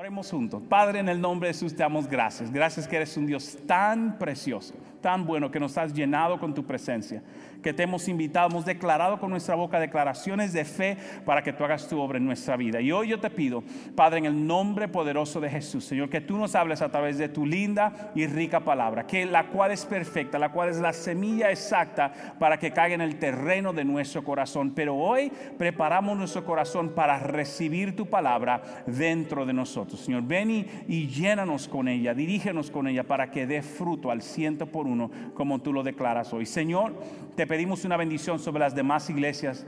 Oremos juntos. Padre, en el nombre de Jesús te damos gracias. Gracias que eres un Dios tan precioso, tan bueno, que nos has llenado con tu presencia, que te hemos invitado, hemos declarado con nuestra boca declaraciones de fe para que tú hagas tu obra en nuestra vida. Y hoy yo te pido, Padre, en el nombre poderoso de Jesús, Señor, que tú nos hables a través de tu linda y rica palabra, que la cual es perfecta, la cual es la semilla exacta para que caiga en el terreno de nuestro corazón. Pero hoy preparamos nuestro corazón para recibir tu palabra dentro de nosotros. Señor, ven y, llénanos con ella, dirígenos con ella para que dé fruto al ciento por uno, como tú lo declaras hoy. Señor, te pedimos una bendición sobre las demás iglesias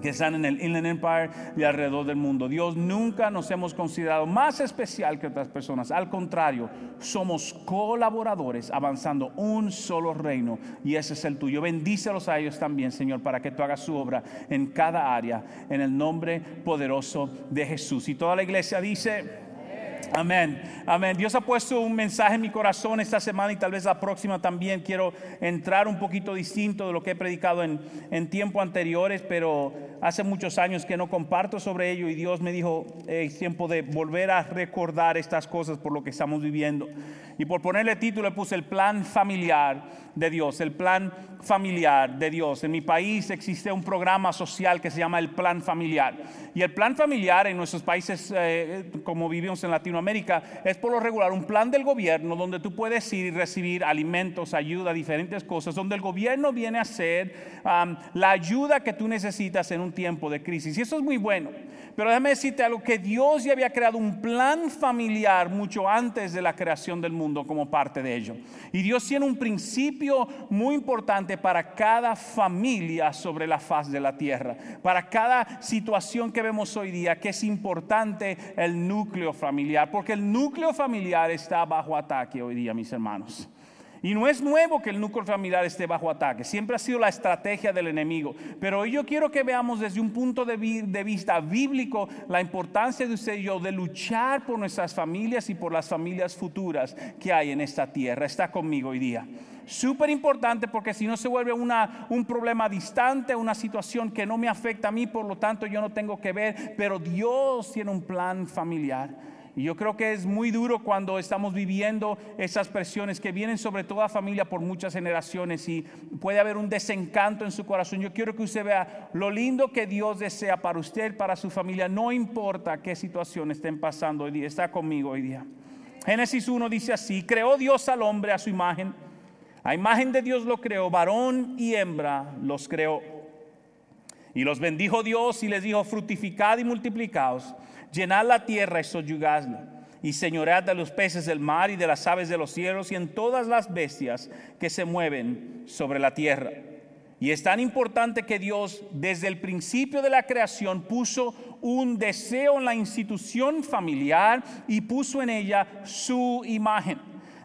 que están en el Inland Empire y alrededor del mundo. Dios nunca nos hemos considerado más especial que otras personas. Al contrario, somos colaboradores avanzando un solo reino y ese es el tuyo. Bendícelos a ellos también, Señor, para que tú hagas su obra en cada área, en el nombre poderoso de Jesús. Y toda la iglesia dice... Amén, amén. Dios ha puesto un mensaje en mi corazón esta semana y tal vez la próxima también. Quiero entrar un poquito distinto de lo que he predicado en, en tiempos anteriores, pero hace muchos años que no comparto sobre ello y Dios me dijo, es tiempo de volver a recordar estas cosas por lo que estamos viviendo. Y por ponerle título le puse el plan familiar de Dios, el plan familiar de Dios. En mi país existe un programa social que se llama el plan familiar. Y el plan familiar en nuestros países, eh, como vivimos en Latinoamérica, es por lo regular un plan del gobierno donde tú puedes ir y recibir alimentos, ayuda, diferentes cosas, donde el gobierno viene a hacer la ayuda que tú necesitas en un tiempo de crisis. Y eso es muy bueno. Pero déjame decirte algo, que Dios ya había creado un plan familiar mucho antes de la creación del mundo como parte de ello. Y Dios tiene un principio muy importante para cada familia sobre la faz de la tierra, para cada situación que vemos hoy día, que es importante el núcleo familiar, porque el núcleo familiar está bajo ataque hoy día, mis hermanos. Y no es nuevo que el núcleo familiar esté bajo ataque, siempre ha sido la estrategia del enemigo. Pero hoy yo quiero que veamos desde un punto de, vista bíblico la importancia de usted y yo de luchar por nuestras familias y por las familias futuras que hay en esta tierra. Está conmigo hoy día. Súper importante porque si no se vuelve una, un problema distante, una situación que no me afecta a mí, por lo tanto yo no tengo que ver, pero Dios tiene un plan familiar. Y yo creo que es muy duro cuando estamos viviendo esas presiones que vienen sobre toda familia por muchas generaciones y puede haber un desencanto en su corazón. Yo quiero que usted vea lo lindo que Dios desea para usted, para su familia, no importa qué situación estén pasando hoy día. Está conmigo hoy día. Génesis 1 dice así, creó Dios al hombre a su imagen. A imagen de Dios lo creó, varón y hembra los creó. Y los bendijo Dios y les dijo, fructificad y multiplicaos llenad la tierra y soyugadla, y señoread de los peces del mar y de las aves de los cielos y en todas las bestias que se mueven sobre la tierra. Y es tan importante que Dios desde el principio de la creación puso un deseo en la institución familiar y puso en ella su imagen.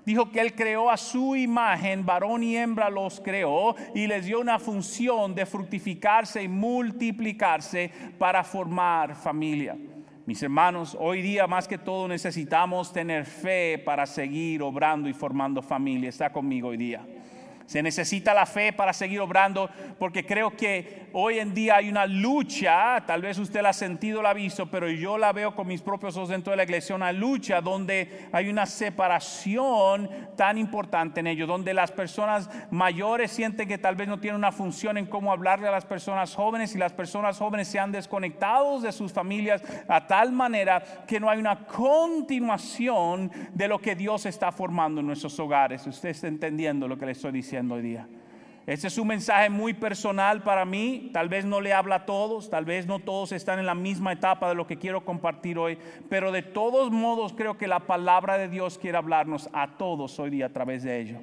Dijo que Él creó a su imagen, varón y hembra los creó y les dio una función de fructificarse y multiplicarse para formar familia. Mis hermanos, hoy día más que todo necesitamos tener fe para seguir obrando y formando familia. Está conmigo hoy día. Se necesita la fe para seguir obrando porque creo que hoy en día hay una lucha, tal vez usted la ha sentido, la ha visto, pero yo la veo con mis propios ojos dentro de la iglesia, una lucha donde hay una separación tan importante en ello, donde las personas mayores sienten que tal vez no tienen una función en cómo hablarle a las personas jóvenes y las personas jóvenes se han desconectado de sus familias a tal manera que no hay una continuación de lo que Dios está formando en nuestros hogares. Usted está entendiendo lo que le estoy diciendo hoy día. Este es un mensaje muy personal para mí, tal vez no le habla a todos, tal vez no todos están en la misma etapa de lo que quiero compartir hoy, pero de todos modos creo que la palabra de Dios quiere hablarnos a todos hoy día a través de ello.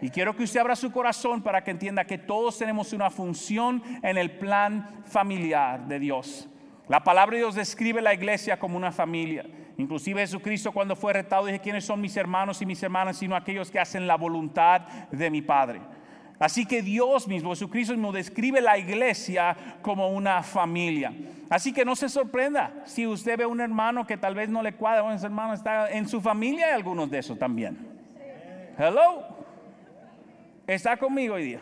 Y quiero que usted abra su corazón para que entienda que todos tenemos una función en el plan familiar de Dios. La palabra de Dios describe la iglesia como una familia. Inclusive Jesucristo cuando fue retado dije, ¿quiénes son mis hermanos y mis hermanas? Sino aquellos que hacen la voluntad de mi Padre. Así que Dios mismo, Jesucristo mismo describe la iglesia como una familia. Así que no se sorprenda si usted ve un hermano que tal vez no le cuadra, o ese hermano está en su familia, hay algunos de esos también. Hello. Está conmigo hoy día.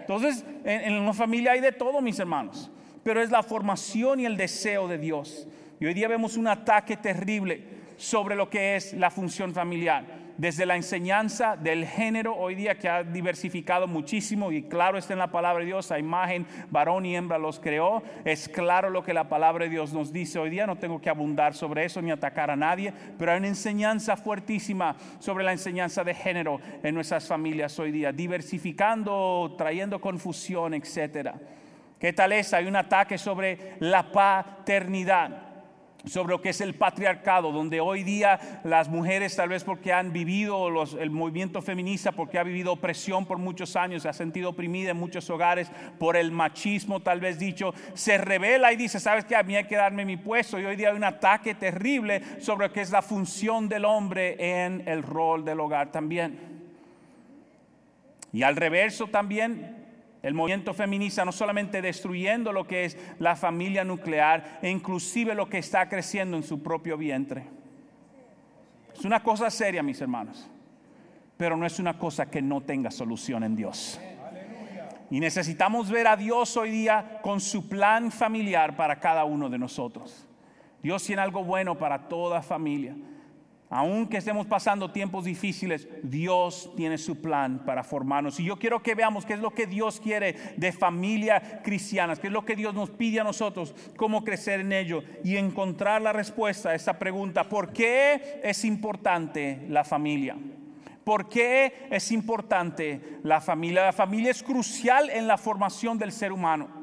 Entonces, en, en una familia hay de todo, mis hermanos pero es la formación y el deseo de Dios. Y hoy día vemos un ataque terrible sobre lo que es la función familiar. Desde la enseñanza del género hoy día que ha diversificado muchísimo y claro está en la palabra de Dios, a imagen, varón y hembra los creó, es claro lo que la palabra de Dios nos dice hoy día, no tengo que abundar sobre eso ni atacar a nadie, pero hay una enseñanza fuertísima sobre la enseñanza de género en nuestras familias hoy día, diversificando, trayendo confusión, etcétera. ¿Qué tal es? Hay un ataque sobre la paternidad sobre lo que es el patriarcado, donde hoy día las mujeres tal vez porque han vivido el movimiento feminista, porque ha vivido opresión por muchos años, se ha sentido oprimida en muchos hogares por el machismo tal vez dicho, se revela y dice, sabes que a mí hay que darme mi puesto y hoy día hay un ataque terrible sobre lo que es la función del hombre en el rol del hogar también. Y al reverso también el movimiento feminista no solamente destruyendo lo que es la familia nuclear, e inclusive lo que está creciendo en su propio vientre. Es una cosa seria, mis hermanos, pero no es una cosa que no tenga solución en Dios. Y necesitamos ver a Dios hoy día con su plan familiar para cada uno de nosotros. Dios tiene algo bueno para toda familia. Aunque estemos pasando tiempos difíciles, Dios tiene su plan para formarnos. Y yo quiero que veamos qué es lo que Dios quiere de familia cristiana, qué es lo que Dios nos pide a nosotros, cómo crecer en ello y encontrar la respuesta a esta pregunta. ¿Por qué es importante la familia? ¿Por qué es importante la familia? La familia es crucial en la formación del ser humano.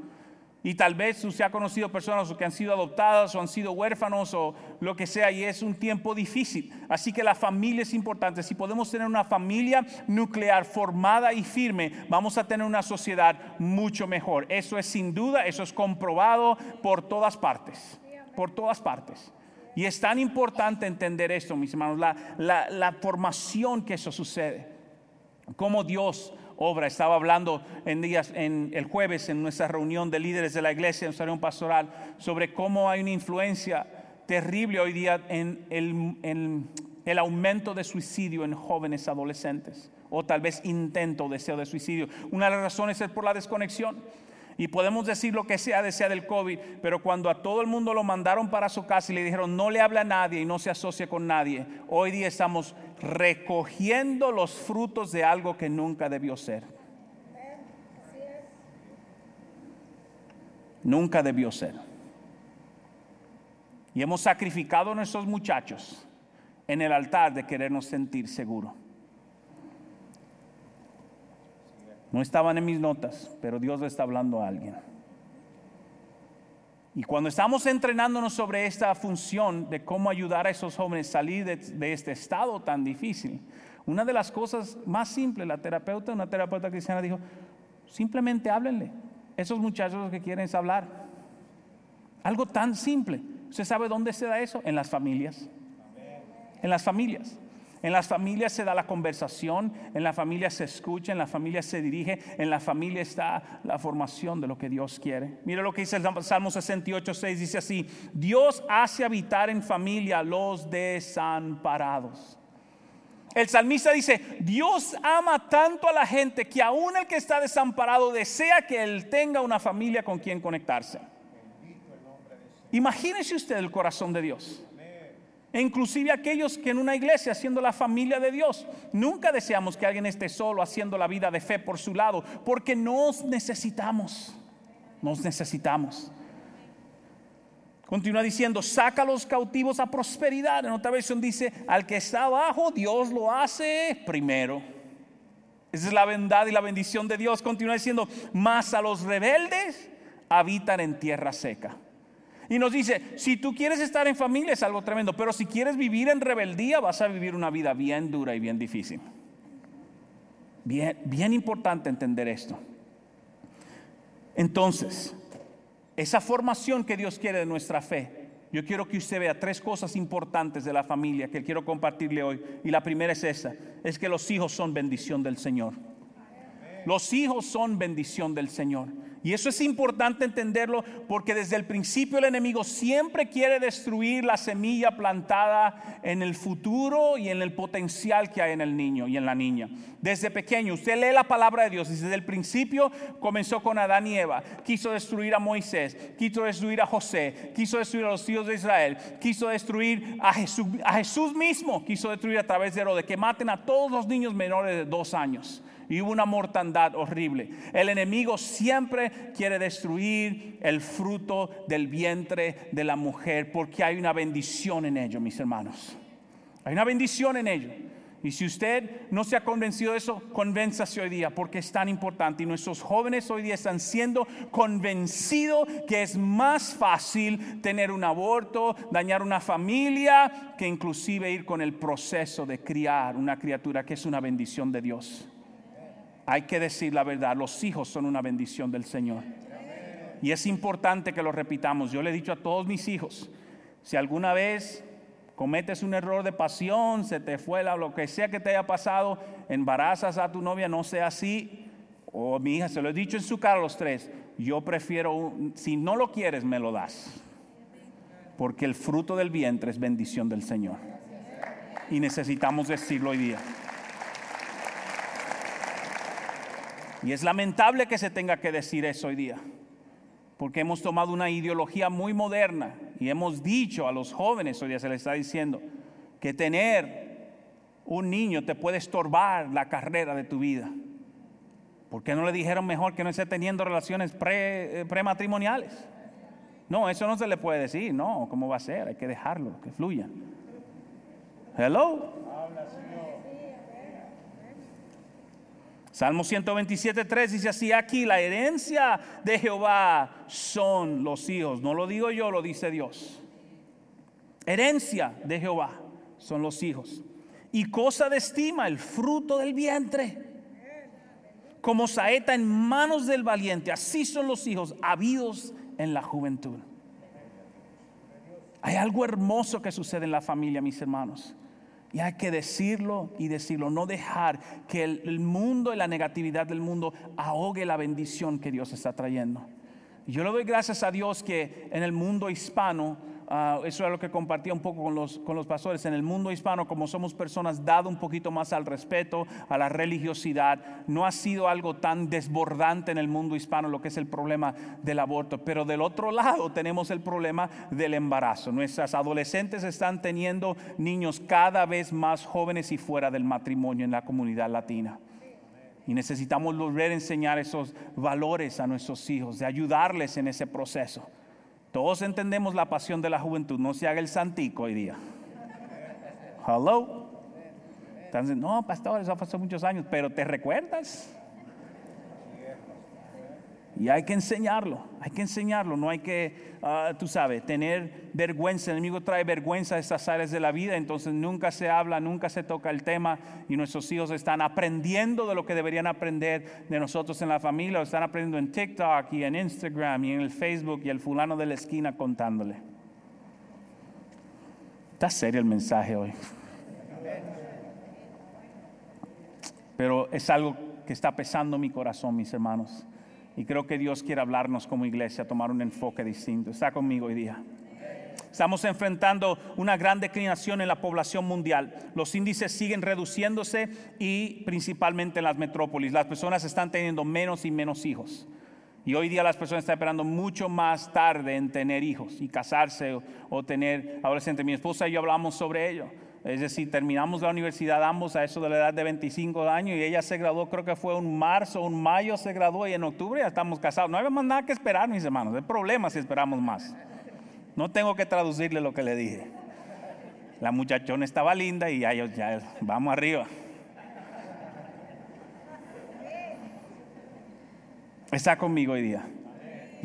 Y tal vez usted ha conocido personas que han sido adoptadas o han sido huérfanos o lo que sea y es un tiempo difícil. Así que la familia es importante. Si podemos tener una familia nuclear formada y firme, vamos a tener una sociedad mucho mejor. Eso es sin duda, eso es comprobado por todas partes. Por todas partes. Y es tan importante entender esto, mis hermanos, la, la, la formación que eso sucede. Cómo Dios obra. Estaba hablando en días, en el jueves en nuestra reunión de líderes de la iglesia, en nuestra reunión pastoral, sobre cómo hay una influencia terrible hoy día en el, en el aumento de suicidio en jóvenes adolescentes, o tal vez intento, deseo de suicidio. Una de las razones es por la desconexión. Y podemos decir lo que sea, desea del COVID, pero cuando a todo el mundo lo mandaron para su casa y le dijeron no le habla a nadie y no se asocia con nadie, hoy día estamos recogiendo los frutos de algo que nunca debió ser. Nunca debió ser. Y hemos sacrificado a nuestros muchachos en el altar de querernos sentir seguros. No estaban en mis notas, pero Dios le está hablando a alguien. Y cuando estamos entrenándonos sobre esta función de cómo ayudar a esos jóvenes a salir de, este estado tan difícil, una de las cosas más simples, la terapeuta, una terapeuta cristiana dijo, simplemente háblenle. Esos muchachos que quieren es hablar. Algo tan simple. ¿Usted sabe dónde se da eso? En las familias. En las familias. En las familias se da la conversación, en la familia se escucha, en la familia se dirige, en la familia está la formación de lo que Dios quiere. Mira lo que dice el Salmo 68, 6, dice así, Dios hace habitar en familia los desamparados. El salmista dice, Dios ama tanto a la gente que aún el que está desamparado desea que él tenga una familia con quien conectarse. Imagínese usted el corazón de Dios e inclusive aquellos que en una iglesia, siendo la familia de Dios, nunca deseamos que alguien esté solo haciendo la vida de fe por su lado, porque nos necesitamos, nos necesitamos. Continúa diciendo, saca a los cautivos a prosperidad. En otra versión dice, al que está abajo, Dios lo hace primero. Esa es la bondad y la bendición de Dios. Continúa diciendo, más a los rebeldes habitan en tierra seca. Y nos dice, si tú quieres estar en familia es algo tremendo, pero si quieres vivir en rebeldía vas a vivir una vida bien dura y bien difícil. Bien, bien importante entender esto. Entonces, esa formación que Dios quiere de nuestra fe, yo quiero que usted vea tres cosas importantes de la familia que quiero compartirle hoy. Y la primera es esa, es que los hijos son bendición del Señor. Los hijos son bendición del Señor. Y eso es importante entenderlo porque desde el principio el enemigo siempre quiere destruir la semilla plantada en el futuro y en el potencial que hay en el niño y en la niña. Desde pequeño, usted lee la palabra de Dios desde el principio comenzó con Adán y Eva. Quiso destruir a Moisés, quiso destruir a José, quiso destruir a los hijos de Israel, quiso destruir a Jesús, a Jesús mismo, quiso destruir a través de Herodes, que maten a todos los niños menores de dos años y hubo una mortandad horrible. El enemigo siempre quiere destruir el fruto del vientre de la mujer porque hay una bendición en ello, mis hermanos. Hay una bendición en ello. Y si usted no se ha convencido de eso, convénzase hoy día porque es tan importante. Y nuestros jóvenes hoy día están siendo convencidos que es más fácil tener un aborto, dañar una familia, que inclusive ir con el proceso de criar una criatura que es una bendición de Dios hay que decir la verdad, los hijos son una bendición del Señor. Y es importante que lo repitamos. Yo le he dicho a todos mis hijos, si alguna vez cometes un error de pasión, se te fue la, lo que sea que te haya pasado, embarazas a tu novia, no sea así. O mi hija, se lo he dicho en su cara a los tres, yo prefiero, si no lo quieres, me lo das. Porque el fruto del vientre es bendición del Señor. Y necesitamos decirlo hoy día. Y es lamentable que se tenga que decir eso hoy día, porque hemos tomado una ideología muy moderna y hemos dicho a los jóvenes, hoy día se les está diciendo, que tener un niño te puede estorbar la carrera de tu vida. ¿Por qué no le dijeron mejor que no esté teniendo relaciones pre, eh, prematrimoniales? No, eso no se le puede decir, no, ¿cómo va a ser? Hay que dejarlo, que fluya. Hello. Salmo 127, 3 dice así, aquí la herencia de Jehová son los hijos. No lo digo yo, lo dice Dios. Herencia de Jehová son los hijos. Y cosa de estima, el fruto del vientre. Como saeta en manos del valiente, así son los hijos habidos en la juventud. Hay algo hermoso que sucede en la familia, mis hermanos. Y hay que decirlo y decirlo, no dejar que el, mundo y la negatividad del mundo ahogue la bendición que Dios está trayendo. Yo le doy gracias a Dios que en el mundo hispano Ah, eso es lo que compartía un poco con los, con los pastores, en el mundo hispano, como somos personas dado un poquito más al respeto, a la religiosidad, no ha sido algo tan desbordante en el mundo hispano lo que es el problema del aborto, pero del otro lado tenemos el problema del embarazo. Nuestras adolescentes están teniendo niños cada vez más jóvenes y fuera del matrimonio en la comunidad latina. Y necesitamos volver a enseñar esos valores a nuestros hijos, de ayudarles en ese proceso. Todos entendemos la pasión de la juventud, no se haga el santico hoy día. Hello. Entonces, no, pastor, eso pasó muchos años, pero ¿te recuerdas? Y hay que enseñarlo, hay que enseñarlo, no hay que, ah, tú sabes, tener vergüenza. El enemigo trae vergüenza a estas áreas de la vida, entonces nunca se habla, nunca se toca el tema y nuestros hijos están aprendiendo de lo que deberían aprender de nosotros en la familia, o están aprendiendo en TikTok y en Instagram y en el Facebook y el fulano de la esquina contándole. Está serio el mensaje hoy. Pero es algo que está pesando mi corazón, mis hermanos. Y creo que Dios quiere hablarnos como iglesia, tomar un enfoque distinto. Está conmigo hoy día. Estamos enfrentando una gran declinación en la población mundial. Los índices siguen reduciéndose y principalmente en las metrópolis. Las personas están teniendo menos y menos hijos. Y hoy día las personas están esperando mucho más tarde en tener hijos y casarse o, o tener adolescentes. Mi esposa y yo hablamos sobre ello. Es decir, terminamos la universidad ambos a eso de la edad de 25 años y ella se graduó, creo que fue un marzo, un mayo se graduó y en octubre ya estamos casados. No hay más nada que esperar, mis hermanos. Es problema si esperamos más. No tengo que traducirle lo que le dije. La muchachona estaba linda y ya, ya vamos arriba. Está conmigo hoy día.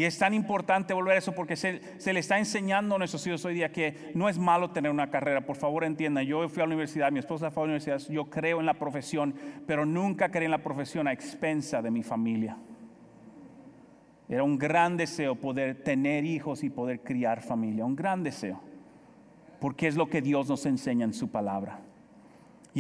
Y es tan importante volver a eso porque se, le está enseñando a nuestros hijos hoy día que no es malo tener una carrera. Por favor, entiendan, yo fui a la universidad, mi esposa fue a la universidad, yo creo en la profesión, pero nunca creí en la profesión a expensa de mi familia. Era un gran deseo poder tener hijos y poder criar familia, un gran deseo, porque es lo que Dios nos enseña en su palabra.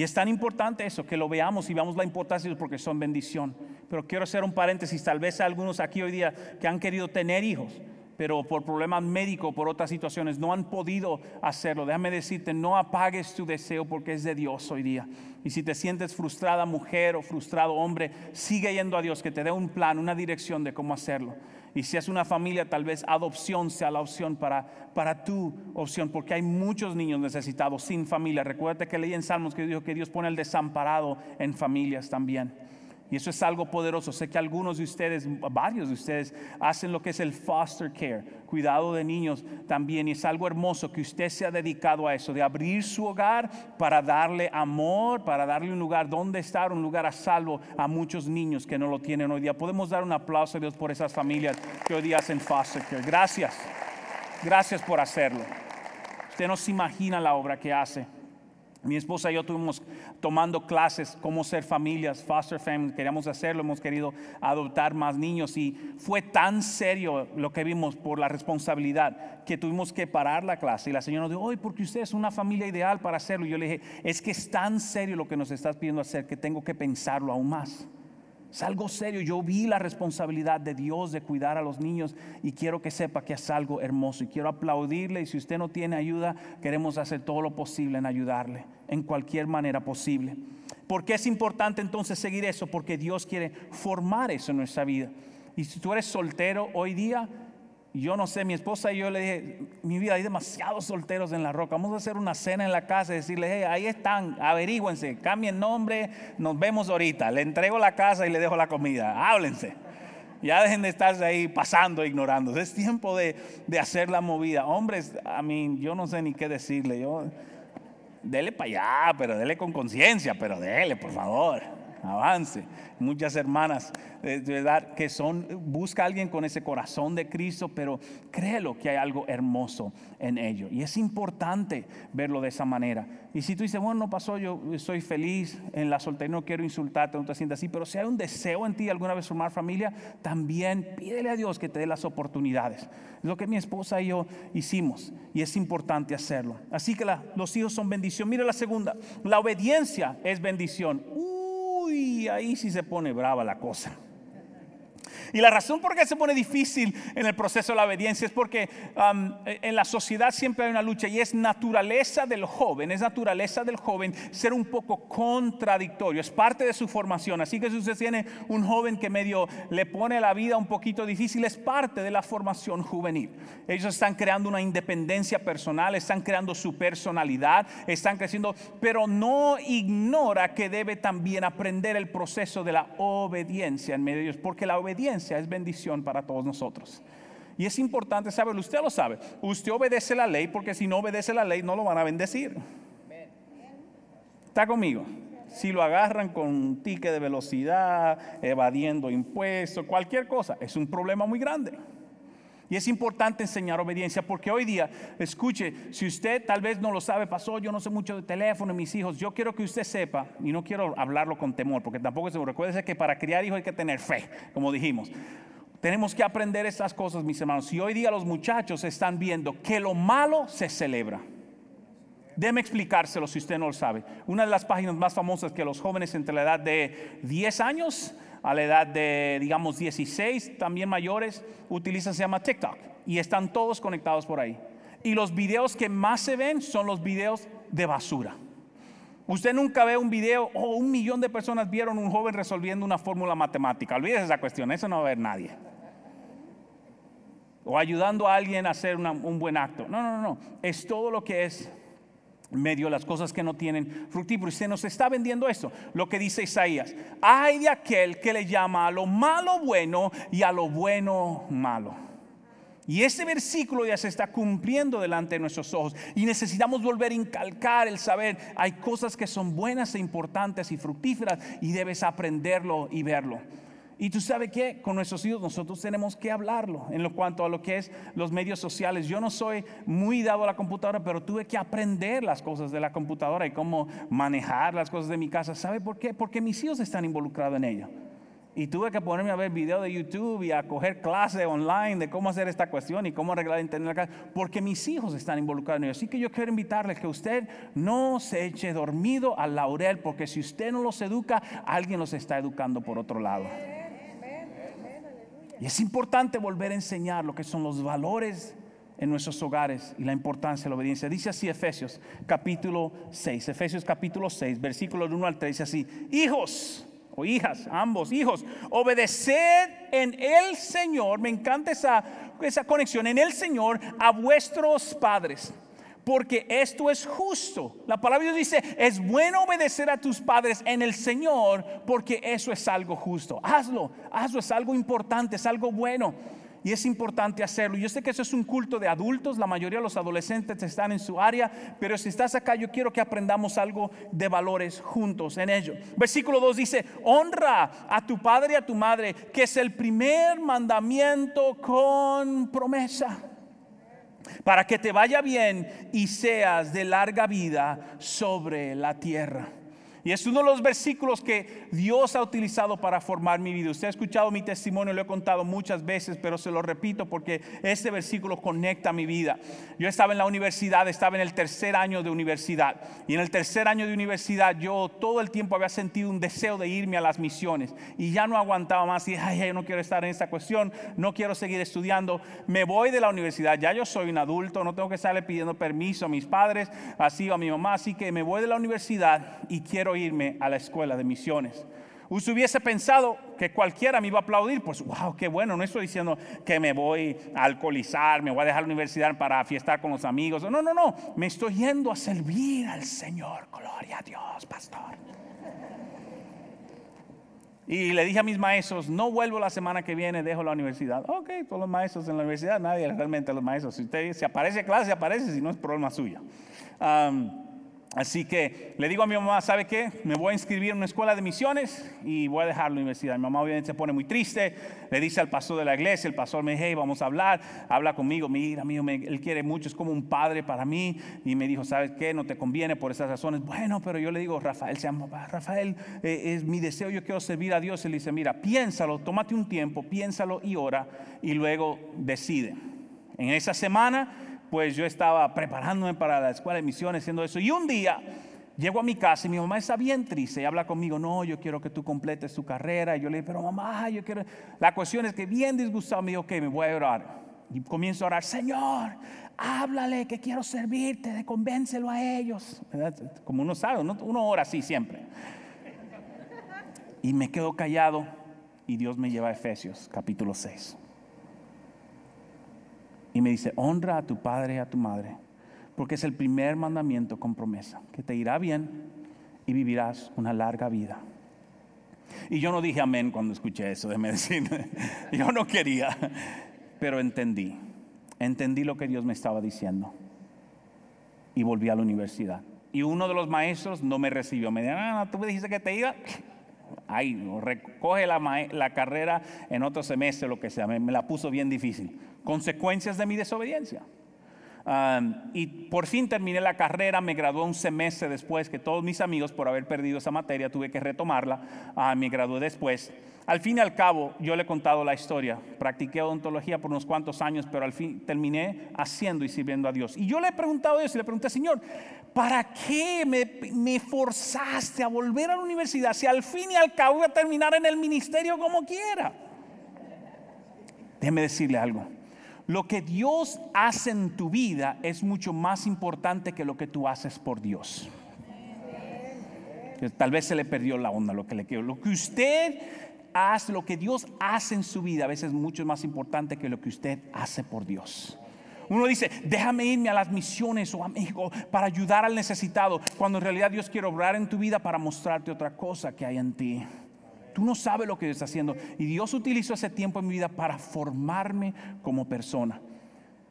Y es tan importante eso, que lo veamos y veamos la importancia porque son bendición. Pero quiero hacer un paréntesis, tal vez algunos aquí hoy día que han querido tener hijos, pero por problemas médicos, por otras situaciones, no han podido hacerlo. Déjame decirte, no apagues tu deseo porque es de Dios hoy día. Y si te sientes frustrada mujer o frustrado hombre, sigue yendo a Dios, que te dé un plan, una dirección de cómo hacerlo. Y si es una familia, tal vez adopción sea la opción para, para tu opción, porque hay muchos niños necesitados sin familia. Recuerda que leí en Salmos que dijo que Dios pone al desamparado en familias también. Y eso es algo poderoso. Sé que algunos de ustedes, varios de ustedes, hacen lo que es el foster care, cuidado de niños también. Y es algo hermoso que usted se ha dedicado a eso, de abrir su hogar para darle amor, para darle un lugar donde estar, un lugar a salvo a muchos niños que no lo tienen hoy día. Podemos dar un aplauso a Dios por esas familias que hoy día hacen foster care. Gracias. Gracias por hacerlo. Usted no se imagina la obra que hace. Mi esposa y yo estuvimos tomando clases cómo ser familias, foster family, queríamos hacerlo, hemos querido adoptar más niños y fue tan serio lo que vimos por la responsabilidad que tuvimos que parar la clase y la señora nos dijo, hoy porque usted es una familia ideal para hacerlo. Y yo le dije, es que es tan serio lo que nos estás pidiendo hacer que tengo que pensarlo aún más. Es algo serio. Yo vi la responsabilidad de Dios de cuidar a los niños y quiero que sepa que es algo hermoso. Y quiero aplaudirle y si usted no tiene ayuda, queremos hacer todo lo posible en ayudarle, en cualquier manera posible. ¿Por qué es importante entonces seguir eso? Porque Dios quiere formar eso en nuestra vida. Y si tú eres soltero hoy día, yo no sé, mi esposa y yo le dije, mi vida, hay demasiados solteros en la roca, vamos a hacer una cena en la casa y decirle, ahí están, averígüense, cambien nombre, nos vemos ahorita, le entrego la casa y le dejo la comida, háblense. Ya dejen de estarse ahí pasando, ignorando. Es tiempo de, de hacer la movida. Hombres, a mí, yo no sé ni qué decirle. Yo, dele para allá, pero dele con conciencia, pero dele, por favor avance. Muchas hermanas, de verdad, que son, busca a alguien con ese corazón de Cristo, pero créelo que hay algo hermoso en ello. Y es importante verlo de esa manera. Y si tú dices, bueno, no pasó, yo soy feliz en la soltería, no quiero insultarte, no te sientas así, pero si hay un deseo en ti alguna vez formar familia, también pídele a Dios que te dé las oportunidades. Es lo que mi esposa y yo hicimos y es importante hacerlo. Así que los hijos son bendición. Mira la segunda, la obediencia es bendición y ahí sí se pone brava la cosa. Y la razón por qué se pone difícil en el proceso de la obediencia es porque um, en la sociedad siempre hay una lucha y es naturaleza del joven, es naturaleza del joven ser un poco contradictorio, es parte de su formación. Así que si usted tiene un joven que medio le pone la vida un poquito difícil, es parte de la formación juvenil. Ellos están creando una independencia personal, están creando su personalidad, están creciendo, pero no ignora que debe también aprender el proceso de la obediencia en medio de ellos, porque la obediencia es bendición para todos nosotros. Y es importante saberlo, usted lo sabe. Usted obedece la ley porque si no obedece la ley no lo van a bendecir. ¿Está conmigo? Si lo agarran con un ticket de velocidad, evadiendo impuestos, cualquier cosa, es un problema muy grande. Y es importante enseñar obediencia porque hoy día, escuche, si usted tal vez no lo sabe, pasó, yo no sé mucho de teléfono, mis hijos, yo quiero que usted sepa, y no quiero hablarlo con temor, porque tampoco es seguro, recuérdese que para criar hijos hay que tener fe, como dijimos. Tenemos que aprender estas cosas, mis hermanos. Y hoy día los muchachos están viendo que lo malo se celebra. Déjeme explicárselo si usted no lo sabe. Una de las páginas más famosas que los jóvenes entre la edad de 10 años a la edad de, digamos, 16, también mayores, utilizan, se llama TikTok. Y están todos conectados por ahí. Y los videos que más se ven son los videos de basura. Usted nunca ve un video, o oh, un millón de personas vieron un joven resolviendo una fórmula matemática. Olvídese esa cuestión, eso no va a ver nadie. O ayudando a alguien a hacer un buen acto. No, no, no. Es todo lo que es medio las cosas que no tienen fructífero. Y se nos está vendiendo esto, lo que dice Isaías. Hay de aquel que le llama a lo malo bueno y a lo bueno malo. Y ese versículo ya se está cumpliendo delante de nuestros ojos. Y necesitamos volver a incalcar el saber, hay cosas que son buenas e importantes y fructíferas y debes aprenderlo y verlo. Y tú sabes que con nuestros hijos nosotros tenemos que hablarlo en lo cuanto a lo que es los medios sociales. Yo no soy muy dado a la computadora, pero tuve que aprender las cosas de la computadora y cómo manejar las cosas de mi casa. ¿Sabe por qué? Porque mis hijos están involucrados en ello. y tuve que ponerme a ver videos de YouTube y a coger clases online de cómo hacer esta cuestión y cómo arreglar internet, porque mis hijos están involucrados en ello. Así que yo quiero invitarles que usted no se eche dormido al laurel, porque si usted no los educa, alguien los está educando por otro lado. Y es importante volver a enseñar lo que son los valores en nuestros hogares y la importancia de la obediencia. Dice así Efesios capítulo 6, Efesios capítulo 6, versículos 1 al 3, dice así, hijos o hijas, ambos hijos, obedeced en el Señor, me encanta esa, esa conexión, en el Señor a vuestros padres porque esto es justo. La palabra Dios dice, es bueno obedecer a tus padres en el Señor, porque eso es algo justo. Hazlo, hazlo, es algo importante, es algo bueno. Y es importante hacerlo. Yo sé que eso es un culto de adultos, la mayoría de los adolescentes están en su área, pero si estás acá yo quiero que aprendamos algo de valores juntos en ello. Versículo 2 dice, honra a tu padre y a tu madre, que es el primer mandamiento con promesa para que te vaya bien y seas de larga vida sobre la tierra. Y es uno de los versículos que Dios ha utilizado para formar mi vida. Usted ha escuchado mi testimonio, lo he contado muchas veces, pero se lo repito porque este versículo conecta mi vida. Yo estaba en la universidad, estaba en el tercer año de universidad. Y en el tercer año de universidad yo todo el tiempo había sentido un deseo de irme a las misiones. Y ya no aguantaba más y ay, yo no quiero estar en esta cuestión, no quiero seguir estudiando. Me voy de la universidad, ya yo soy un adulto, no tengo que estarle pidiendo permiso a mis padres, así o a mi mamá. Así que me voy de la universidad y quiero irme a la escuela de misiones. Usted hubiese pensado que cualquiera me iba a aplaudir, pues wow, qué bueno, no estoy diciendo que me voy a alcoholizar, me voy a dejar la universidad para fiestar con los amigos. No, no, no, me estoy yendo a servir al Señor. Gloria a Dios, pastor. Y le dije a mis maestros, no vuelvo la semana que viene, dejo la universidad. Ok, todos los maestros en la universidad, nadie realmente los maestros. Si usted se aparece clase, aparece, si no es problema suyo. Así que le digo a mi mamá, ¿sabe qué? Me voy a inscribir en una escuela de misiones y voy a dejar la universidad. Mi mamá obviamente se pone muy triste, le dice al pastor de la iglesia, el pastor me dice, hey, vamos a hablar, habla conmigo, mira, amigo, él quiere mucho, es como un padre para mí. Y me dijo, ¿sabes qué? No te conviene por esas razones. Bueno, pero yo le digo, Rafael, se llama, Rafael, eh, es mi deseo, yo quiero servir a Dios. Él dice, mira, piénsalo, tómate un tiempo, piénsalo y ora y luego decide. En esa semana pues yo estaba preparándome para la escuela de misiones, haciendo eso. Y un día llego a mi casa y mi mamá está bien triste y habla conmigo, no, yo quiero que tú completes tu carrera. Y yo le digo, pero mamá, yo quiero... La cuestión es que bien disgustado me dijo, ok, me voy a orar. Y comienzo a orar, Señor, háblale que quiero servirte, convéncelo a ellos. Como uno sabe, uno, ora así siempre. Y me quedo callado y Dios me lleva a Efesios capítulo 6 y me dice, honra a tu padre y a tu madre, porque es el primer mandamiento con promesa, que te irá bien y vivirás una larga vida. Y yo no dije amén cuando escuché eso de medicina, yo no quería, pero entendí, entendí lo que Dios me estaba diciendo y volví a la universidad. Y uno de los maestros no me recibió, me dijo, ah, tú me dijiste que te iba, ay, recoge la, la, carrera en otro semestre, lo que sea, me, me la puso bien difícil consecuencias de mi desobediencia. Y por fin terminé la carrera, me gradué un semestre después que todos mis amigos por haber perdido esa materia tuve que retomarla, uh, me gradué después. Al fin y al cabo, yo le he contado la historia, practiqué odontología por unos cuantos años, pero al fin terminé haciendo y sirviendo a Dios. Y yo le he preguntado a Dios y le pregunté, Señor, ¿para qué me, me forzaste a volver a la universidad si al fin y al cabo voy a terminar en el ministerio como quiera? Déjeme decirle algo lo que Dios hace en tu vida es mucho más importante que lo que tú haces por Dios. Tal vez se le perdió la onda lo que le quiero. Lo que usted hace, lo que Dios hace en su vida a veces es mucho más importante que lo que usted hace por Dios. Uno dice, déjame irme a las misiones o a México para ayudar al necesitado, cuando en realidad Dios quiere obrar en tu vida para mostrarte otra cosa que hay en ti. Tú no sabes lo que Dios está haciendo. Y Dios utilizó ese tiempo en mi vida para formarme como persona.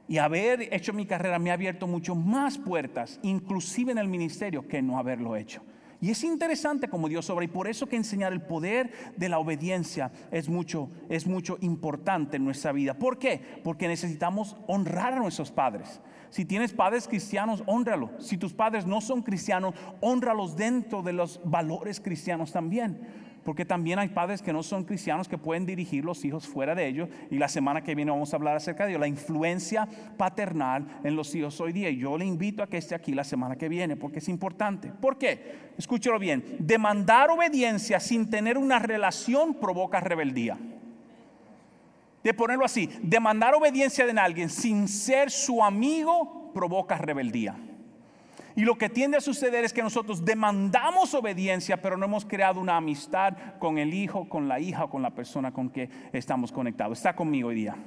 Y haber hecho mi carrera me ha abierto mucho más puertas, inclusive en el ministerio, que no haberlo hecho. Y es interesante como Dios obra y por eso que enseñar el poder de la obediencia es mucho, es mucho importante en nuestra vida. ¿Por qué? Porque necesitamos honrar a nuestros padres. Si tienes padres cristianos, honralo. Si tus padres no son cristianos, honralos dentro de los valores cristianos también. Porque también hay padres que no son cristianos que pueden dirigir los hijos fuera de ellos. Y la semana que viene vamos a hablar acerca de ello, la influencia paternal en los hijos hoy día. Y yo le invito a que esté aquí la semana que viene, porque es importante. ¿Por qué? Escúchelo bien. Demandar obediencia sin tener una relación provoca rebeldía. De ponerlo así, demandar obediencia de alguien sin ser su amigo provoca rebeldía. Y lo que tiende a suceder es que nosotros demandamos obediencia, pero no hemos creado una amistad con el hijo, con la hija con la persona con que estamos conectados. Está conmigo hoy día.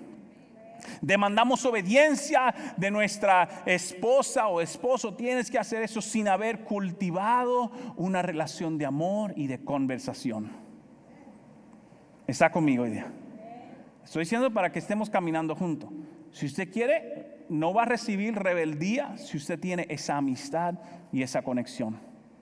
Demandamos obediencia de nuestra esposa o esposo. Tienes que hacer eso sin haber cultivado una relación de amor y de conversación. Está conmigo hoy día. Estoy diciendo para que estemos caminando juntos. Si usted quiere, no va a recibir rebeldía si usted tiene esa amistad y esa conexión.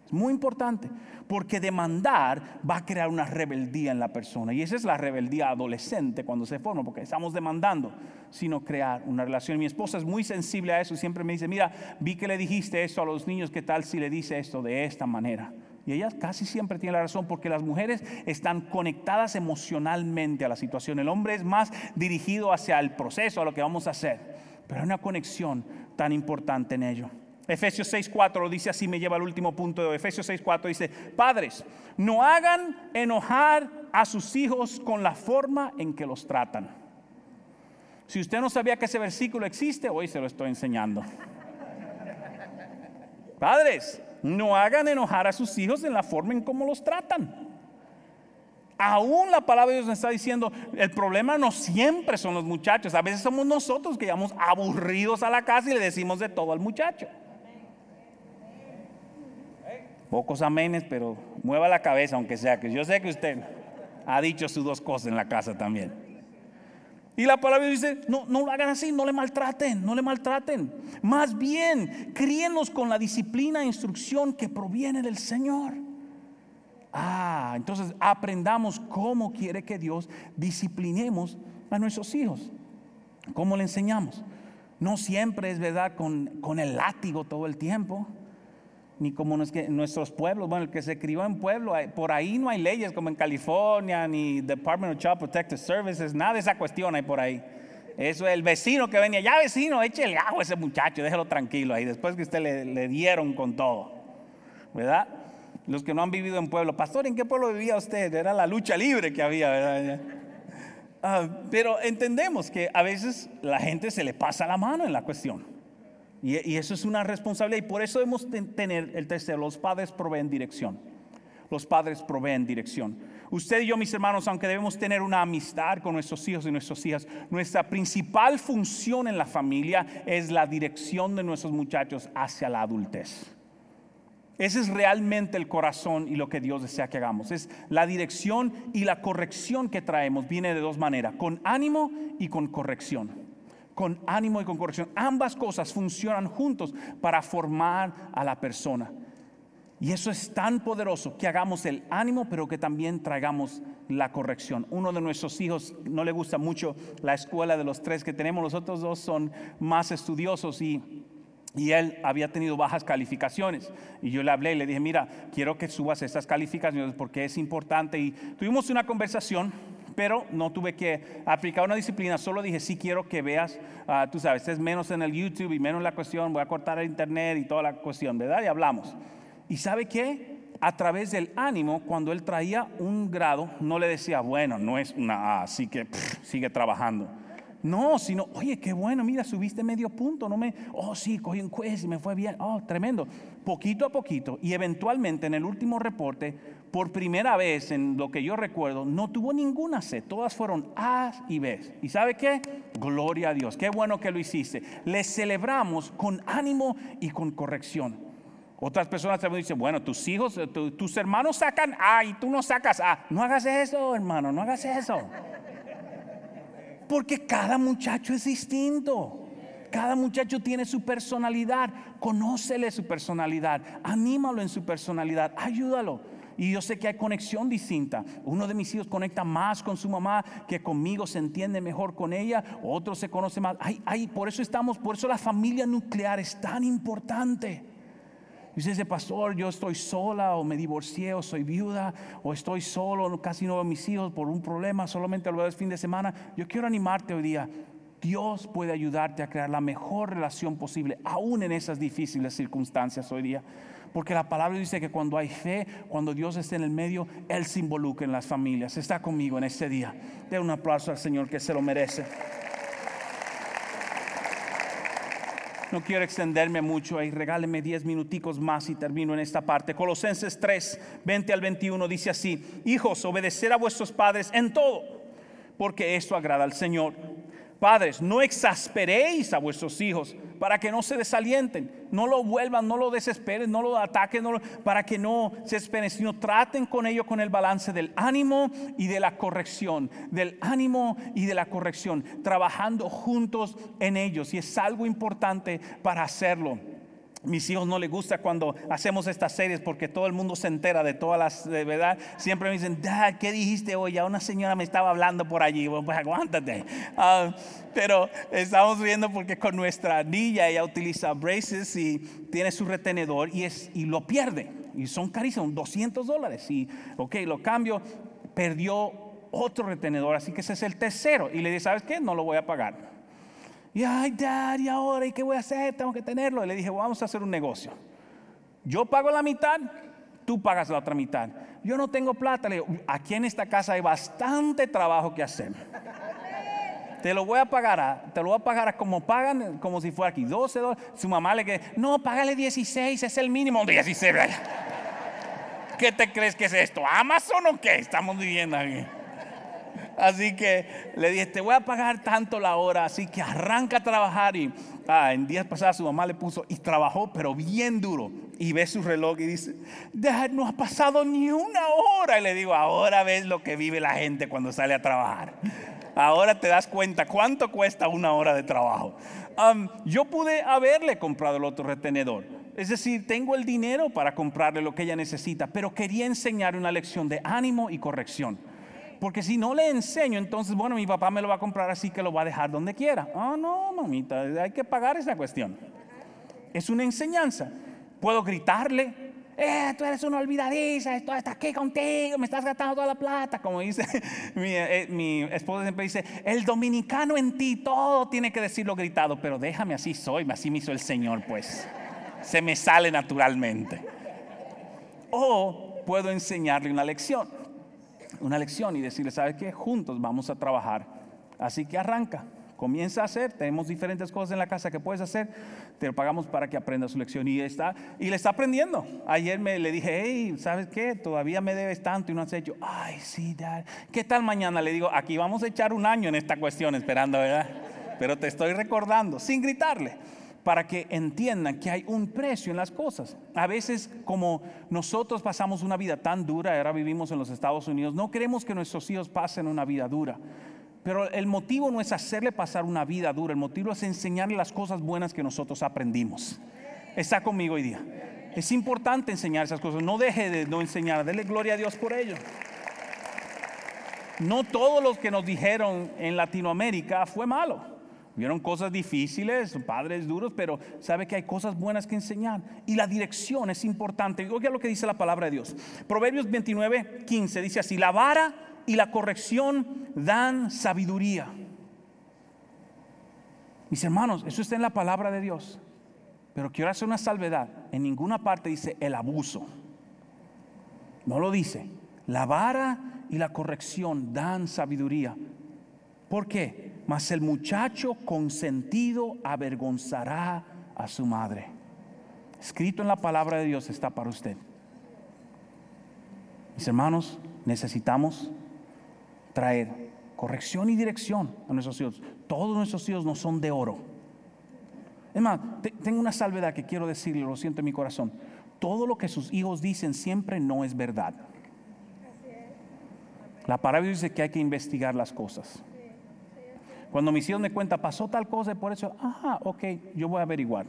Es muy importante, porque demandar va a crear una rebeldía en la persona. Y esa es la rebeldía adolescente cuando se forma, porque estamos demandando, sino crear una relación. Mi esposa es muy sensible a eso, siempre me dice, mira, vi que le dijiste esto a los niños, ¿qué tal si le dice esto de esta manera? Y ella casi siempre tiene la razón porque las mujeres están conectadas emocionalmente a la situación. El hombre es más dirigido hacia el proceso, a lo que vamos a hacer. Pero hay una conexión tan importante en ello. Efesios 6.4 lo dice así, me lleva al último punto de Efesios 6.4, dice, padres, no hagan enojar a sus hijos con la forma en que los tratan. Si usted no sabía que ese versículo existe, hoy se lo estoy enseñando. Padres, no hagan enojar a sus hijos en la forma en cómo los tratan. Aún la palabra de Dios nos está diciendo, el problema no siempre son los muchachos, a veces somos nosotros que llegamos aburridos a la casa y le decimos de todo al muchacho. Pocos amenes, pero mueva la cabeza aunque sea, que yo sé que usted ha dicho sus dos cosas en la casa también. Y la palabra dice, no, no lo hagan así, no le maltraten, no le maltraten. Más bien, críenos con la disciplina e instrucción que proviene del Señor. Ah, entonces aprendamos cómo quiere que Dios disciplinemos a nuestros hijos. ¿Cómo le enseñamos? No siempre es verdad con, el látigo todo el tiempo, ni como nuestros pueblos, bueno, el que se crió en pueblo, por ahí no hay leyes como en California, ni Department of Child Protective Services, nada de esa cuestión hay por ahí. Eso es el vecino que venía, ya vecino, échele agua a ese muchacho, déjelo tranquilo ahí, después que usted le, le dieron con todo, ¿verdad? Los que no han vivido en pueblo, pastor, ¿en qué pueblo vivía usted? Era la lucha libre que había, ¿verdad? Ah, pero entendemos que a veces la gente se le pasa la mano en la cuestión. Y, eso es una responsabilidad. Y por eso debemos tener el tercero, los padres proveen dirección. Los padres proveen dirección. Usted y yo, mis hermanos, aunque debemos tener una amistad con nuestros hijos y nuestras hijas, nuestra principal función en la familia es la dirección de nuestros muchachos hacia la adultez. Ese es realmente el corazón y lo que Dios desea que hagamos. Es la dirección y la corrección que traemos. Viene de dos maneras, con ánimo y con corrección. Con ánimo y con corrección. Ambas cosas funcionan juntos para formar a la persona. Y eso es tan poderoso que hagamos el ánimo, pero que también traigamos la corrección. Uno de nuestros hijos no le gusta mucho la escuela de los tres que tenemos, los otros dos son más estudiosos y y él había tenido bajas calificaciones. Y yo le hablé y le dije, mira, quiero que subas estas calificaciones porque es importante. Y tuvimos una conversación, pero no tuve que aplicar una disciplina. Solo dije, sí quiero que veas, ah, tú sabes, es menos en el YouTube y menos en la cuestión, voy a cortar el internet y toda la cuestión, ¿verdad? Y hablamos. ¿Y sabe qué? A través del ánimo, cuando él traía un grado, no le decía, bueno, no es una A, así que sigue trabajando no, sino, oye, qué bueno, mira, subiste medio punto, no me, oh sí, cogí un quiz y me fue bien, oh, tremendo. Poquito a poquito y eventualmente en el último reporte, por primera vez en lo que yo recuerdo, no tuvo ninguna C, todas fueron A y B. ¿Y sabe qué? Gloria a Dios, qué bueno que lo hiciste. Le celebramos con ánimo y con corrección. Otras personas también dicen, bueno, tus hijos, tus hermanos sacan A y tú no sacas A. No hagas eso, hermano, no hagas eso. Porque cada muchacho es distinto. Cada muchacho tiene su personalidad. Conócele su personalidad. Anímalo en su personalidad. Ayúdalo. Y yo sé que hay conexión distinta. Uno de mis hijos conecta más con su mamá que conmigo, se entiende mejor con ella. Otro se conoce más. Ay, ay, por eso estamos, por eso la familia nuclear es tan importante. Y usted dice, pastor, yo estoy sola o me divorcié o soy viuda o estoy solo, casi no veo a mis hijos por un problema, solamente lo veo el fin de semana. Yo quiero animarte hoy día. Dios puede ayudarte a crear la mejor relación posible, aún en esas difíciles circunstancias hoy día. Porque la palabra dice que cuando hay fe, cuando Dios está en el medio, Él se involucra en las familias. Está conmigo en este día. De un aplauso al Señor que se lo merece. No quiero extenderme mucho ahí, regáleme 10 minuticos más y termino en esta parte. Colosenses 3, 20 al 21 dice así, hijos, obedecer a vuestros padres en todo, porque esto agrada al Señor. Padres, no exasperéis a vuestros hijos para que no se desalienten, no lo vuelvan, no lo desesperen, no lo ataquen, para que no se esperen, sino traten con ello con el balance del ánimo y de la corrección, del ánimo y de la corrección, trabajando juntos en ellos. Y es algo importante para hacerlo. Mis hijos no les gusta cuando hacemos estas series porque todo el mundo se entera de todas las, de verdad. Siempre me dicen, Dad, ¿qué dijiste hoy? Ya una señora me estaba hablando por allí. Bueno, pues aguántate. Ah, pero estamos viendo porque con nuestra niña ella utiliza braces y tiene su retenedor y, es, y lo pierde. Y son carísimos, 200 dólares. Y, ok, lo cambio, perdió otro retenedor, así que ese es el tercero. Y le dije, ¿sabes qué? No lo voy a pagar. Y ay, dad, y ahora, ¿y qué voy a hacer? Tengo que tenerlo. Y le dije, vamos a hacer un negocio. Yo pago la mitad, tú pagas la otra mitad. Yo no tengo plata. Le digo, aquí en esta casa hay bastante trabajo que hacer. Te lo voy a pagar, a, te lo voy a pagar como pagan, como si fuera aquí, 12 dólares. Su mamá le que, no, págale 16, es el mínimo. 16, ¿qué te crees que es esto? ¿Amazon o qué? Estamos viviendo aquí. Así que le dije, te voy a pagar tanto la hora, así que arranca a trabajar. Y ah, en días pasados su mamá le puso, y trabajó, pero bien duro. Y ve su reloj y dice, no ha pasado ni una hora. Y le digo, ahora ves lo que vive la gente cuando sale a trabajar. Ahora te das cuenta cuánto cuesta una hora de trabajo. yo pude haberle comprado el otro retenedor. Es decir, tengo el dinero para comprarle lo que ella necesita, pero quería enseñar una lección de ánimo y corrección. Porque si no le enseño, entonces, bueno, mi papá me lo va a comprar así que lo va a dejar donde quiera. Ah, no, mamita, hay que pagar esa cuestión. Es una enseñanza. Puedo gritarle, eh, tú eres una olvidadiza, esto está aquí contigo, me estás gastando toda la plata. Como dice mi, eh, esposa siempre dice, el dominicano en ti todo tiene que decirlo gritado, pero déjame así soy, así me hizo el Señor, pues. Se me sale naturalmente. O puedo enseñarle una lección una lección y decirle, ¿sabes qué? Juntos vamos a trabajar. Así que arranca, comienza a hacer. Tenemos diferentes cosas en la casa que puedes hacer. Te lo pagamos para que aprenda su lección. Y, está, y le está aprendiendo. Ayer me le dije, hey, ¿sabes qué? Todavía me debes tanto y no has hecho. Ay, sí, dad. ¿Qué tal mañana? Le digo, aquí vamos a echar un año en esta cuestión esperando, ¿verdad? Pero te estoy recordando, sin gritarle para que entiendan que hay un precio en las cosas. A veces, como nosotros pasamos una vida tan dura, ahora vivimos en los Estados Unidos, no queremos que nuestros hijos pasen una vida dura. Pero el motivo no es hacerle pasar una vida dura, el motivo es enseñarle las cosas buenas que nosotros aprendimos. Está conmigo hoy día. Es importante enseñar esas cosas. No deje de no enseñar. Dele gloria a Dios por ello. No todos los que nos dijeron en Latinoamérica fue malo. Vieron cosas difíciles, padres duros, pero sabe que hay cosas buenas que enseñar. Y la dirección es importante. Oiga lo que dice la palabra de Dios. Proverbios 29, 15 dice así, la vara y la corrección dan sabiduría. Mis hermanos, eso está en la palabra de Dios. Pero quiero hacer una salvedad. En ninguna parte dice el abuso. No lo dice. La vara y la corrección dan sabiduría. ¿Por qué? Mas el muchacho consentido avergonzará a su madre. Escrito en la palabra de Dios está para usted. Mis hermanos, necesitamos traer corrección y dirección a nuestros hijos. Todos nuestros hijos no son de oro. Es tengo una salvedad que quiero decirle, lo siento en mi corazón. Todo lo que sus hijos dicen siempre no es verdad. La palabra dice que hay que investigar las cosas. Cuando mis hijos me cuenta, pasó tal cosa y por eso, ajá, ok, yo voy a averiguar.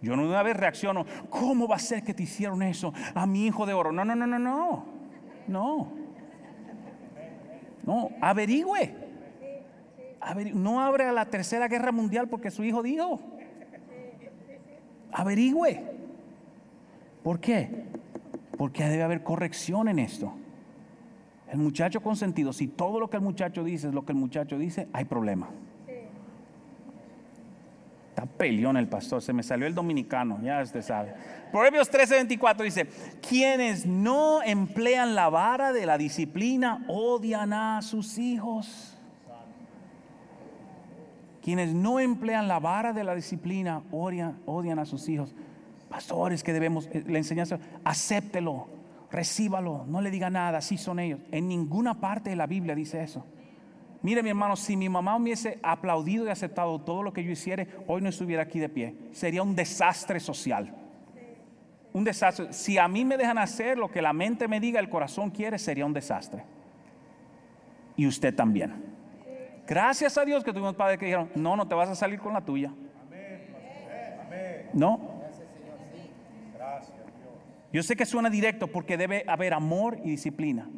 Yo no una vez reacciono, ¿cómo va a ser que te hicieron eso a mi hijo de oro? No, no, no, no, no. No. No, averigüe. No abre a la tercera guerra mundial porque su hijo dijo. Averigüe. ¿Por qué? Porque debe haber corrección en esto. El muchacho consentido, si todo lo que el muchacho dice es lo que el muchacho dice, hay problema. Está peleón el pastor, se me salió el dominicano, ya usted sabe. Proverbios 13:24 dice, quienes no emplean la vara de la disciplina odian a sus hijos. Quienes no emplean la vara de la disciplina odian, odian a sus hijos. Pastores que debemos, eh, la enseñanza, acéptelo, recíbalo, no le diga nada, así son ellos. En ninguna parte de la Biblia dice eso. Mire mi hermano, si mi mamá hubiese aplaudido y aceptado todo lo que yo hiciera, hoy no estuviera aquí de pie. Sería un desastre social. Un desastre. Si a mí me dejan hacer lo que la mente me diga, el corazón quiere, sería un desastre. Y usted también. Gracias a Dios que tuvimos padres que dijeron, no, no te vas a salir con la tuya. No. Yo sé que suena directo porque debe haber amor y disciplina.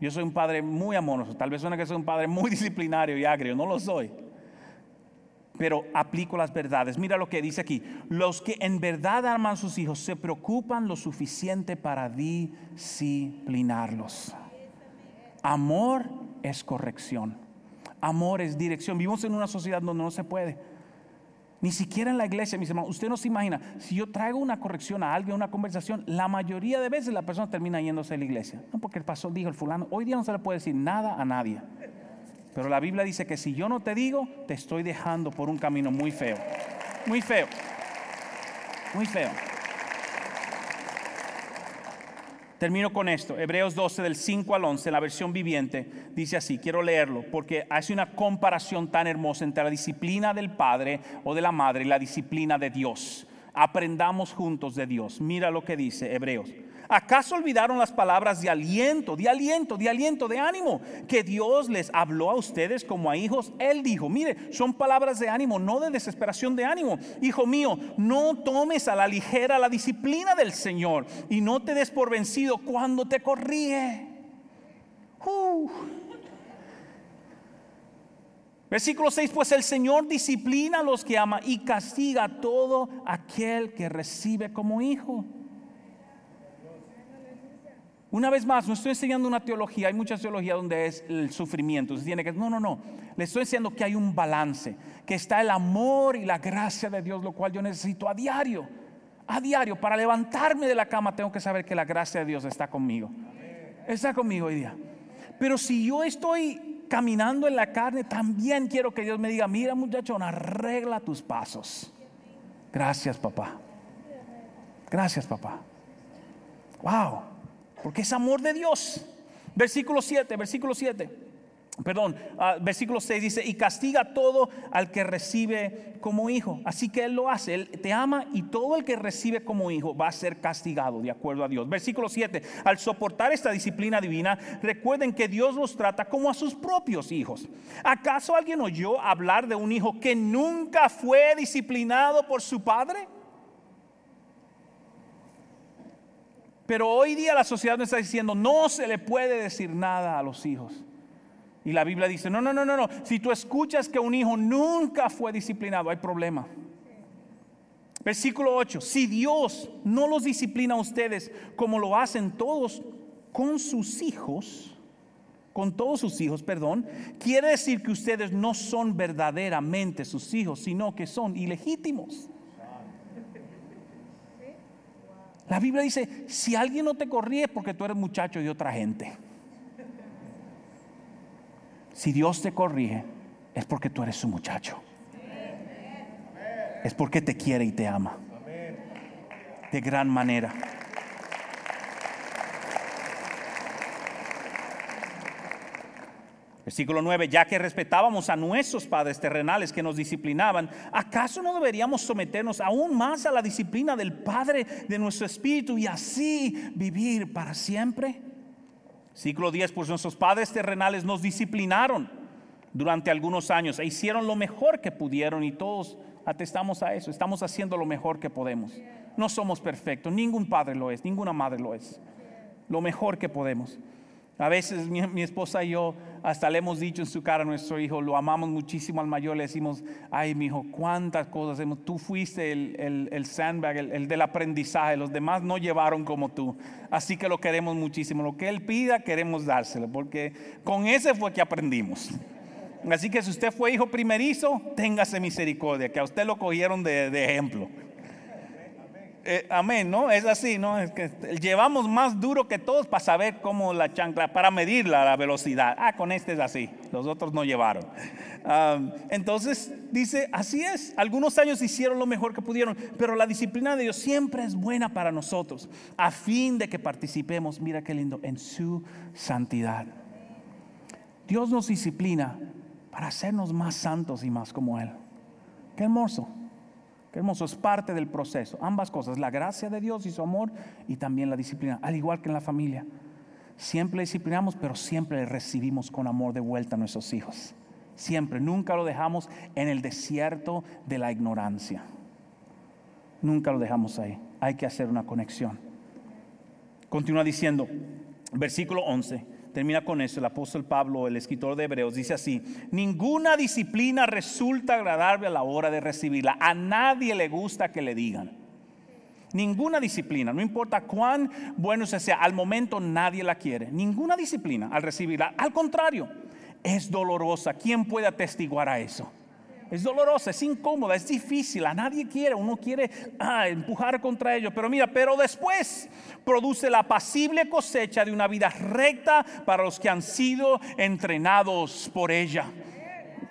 Yo soy un padre muy amoroso, tal vez suena que soy un padre muy disciplinario y agrio, no lo soy. Pero aplico las verdades. Mira lo que dice aquí. Los que en verdad aman a sus hijos se preocupan lo suficiente para disciplinarlos. Amor es corrección. Amor es dirección. Vivimos en una sociedad donde no se puede. Ni siquiera en la iglesia, mis hermanos. Usted no se imagina, si yo traigo una corrección a alguien, una conversación, la mayoría de veces la persona termina yéndose a la iglesia. No porque el pastor dijo, el fulano, hoy día no se le puede decir nada a nadie. Pero la Biblia dice que si yo no te digo, te estoy dejando por un camino muy feo. Muy feo. Muy feo. Termino con esto. Hebreos 12 del 5 al 11, la versión viviente, dice así, quiero leerlo, porque hace una comparación tan hermosa entre la disciplina del Padre o de la Madre y la disciplina de Dios. Aprendamos juntos de Dios. Mira lo que dice Hebreos. ¿Acaso olvidaron las palabras de aliento, de aliento, de aliento, de ánimo que Dios les habló a ustedes como a hijos? Él dijo, mire, son palabras de ánimo, no de desesperación de ánimo. Hijo mío, no tomes a la ligera la disciplina del Señor y no te des por vencido cuando te corríe. Uh. Versículo 6, pues el Señor disciplina a los que ama y castiga a todo aquel que recibe como hijo. Una vez más, no estoy enseñando una teología, hay mucha teología donde es el sufrimiento. Tiene que, no, no, no. Le estoy enseñando que hay un balance, que está el amor y la gracia de Dios, lo cual yo necesito a diario. A diario, para levantarme de la cama, tengo que saber que la gracia de Dios está conmigo. Está conmigo hoy día. Pero si yo estoy caminando en la carne, también quiero que Dios me diga, mira muchachón, arregla tus pasos. Gracias, papá. Gracias, papá. Wow porque es amor de Dios. Versículo 7, versículo 7. Perdón, ah, versículo 6 dice, y castiga todo al que recibe como hijo. Así que Él lo hace, Él te ama y todo el que recibe como hijo va a ser castigado de acuerdo a Dios. Versículo 7, al soportar esta disciplina divina, recuerden que Dios los trata como a sus propios hijos. ¿Acaso alguien oyó hablar de un hijo que nunca fue disciplinado por su padre? Pero hoy día la sociedad nos está diciendo, no se le puede decir nada a los hijos. Y la Biblia dice, no, no, no, no, no. Si tú escuchas que un hijo nunca fue disciplinado, hay problema. Versículo 8, si Dios no los disciplina a ustedes como lo hacen todos con sus hijos, con todos sus hijos, perdón, quiere decir que ustedes no son verdaderamente sus hijos, sino que son ilegítimos. La Biblia dice, si alguien no te corrige es porque tú eres muchacho de otra gente. Si Dios te corrige es porque tú eres su muchacho. Es porque te quiere y te ama. De gran manera. Versículo 9, ya que respetábamos a nuestros padres terrenales que nos disciplinaban, ¿acaso no deberíamos someternos aún más a la disciplina del Padre de nuestro espíritu y así vivir para siempre? Versículo 10, pues nuestros padres terrenales nos disciplinaron durante algunos años e hicieron lo mejor que pudieron y todos atestamos a eso, estamos haciendo lo mejor que podemos. No somos perfectos, ningún padre lo es, ninguna madre lo es. Lo mejor que podemos. A veces mi, esposa y yo hasta le hemos dicho en su cara a nuestro hijo, lo amamos muchísimo al mayor, le decimos, ay, mi hijo, cuántas cosas hemos, tú fuiste el, el, sandbag, el, el, del aprendizaje, los demás no llevaron como tú, así que lo queremos muchísimo, lo que él pida queremos dárselo, porque con ese fue que aprendimos. Así que si usted fue hijo primerizo, téngase misericordia, que a usted lo cogieron de, de ejemplo. Eh, amén, ¿no? Es así, ¿no? Es que llevamos más duro que todos para saber cómo la chancla, para medir la, velocidad. Ah, con este es así, los otros no llevaron. entonces dice, así es, algunos años hicieron lo mejor que pudieron, pero la disciplina de Dios siempre es buena para nosotros, a fin de que participemos, mira qué lindo, en su santidad. Dios nos disciplina para hacernos más santos y más como Él. Qué hermoso. Qué hermoso, es parte del proceso. Ambas cosas, la gracia de Dios y su amor y también la disciplina, al igual que en la familia. Siempre disciplinamos, pero siempre recibimos con amor de vuelta a nuestros hijos. Siempre, nunca lo dejamos en el desierto de la ignorancia. Nunca lo dejamos ahí. Hay que hacer una conexión. Continúa diciendo, versículo 11 termina con eso, el apóstol Pablo, el escritor de Hebreos, dice así, ninguna disciplina resulta agradable a la hora de recibirla. A nadie le gusta que le digan. Ninguna disciplina, no importa cuán bueno sea, al momento nadie la quiere. Ninguna disciplina al recibirla. Al contrario, es dolorosa. ¿Quién puede atestiguar a eso? Es dolorosa, es incómoda, es difícil, a nadie quiere, uno quiere ah, empujar contra ello, pero mira, pero después produce la pasible cosecha de una vida recta para los que han sido entrenados por ella.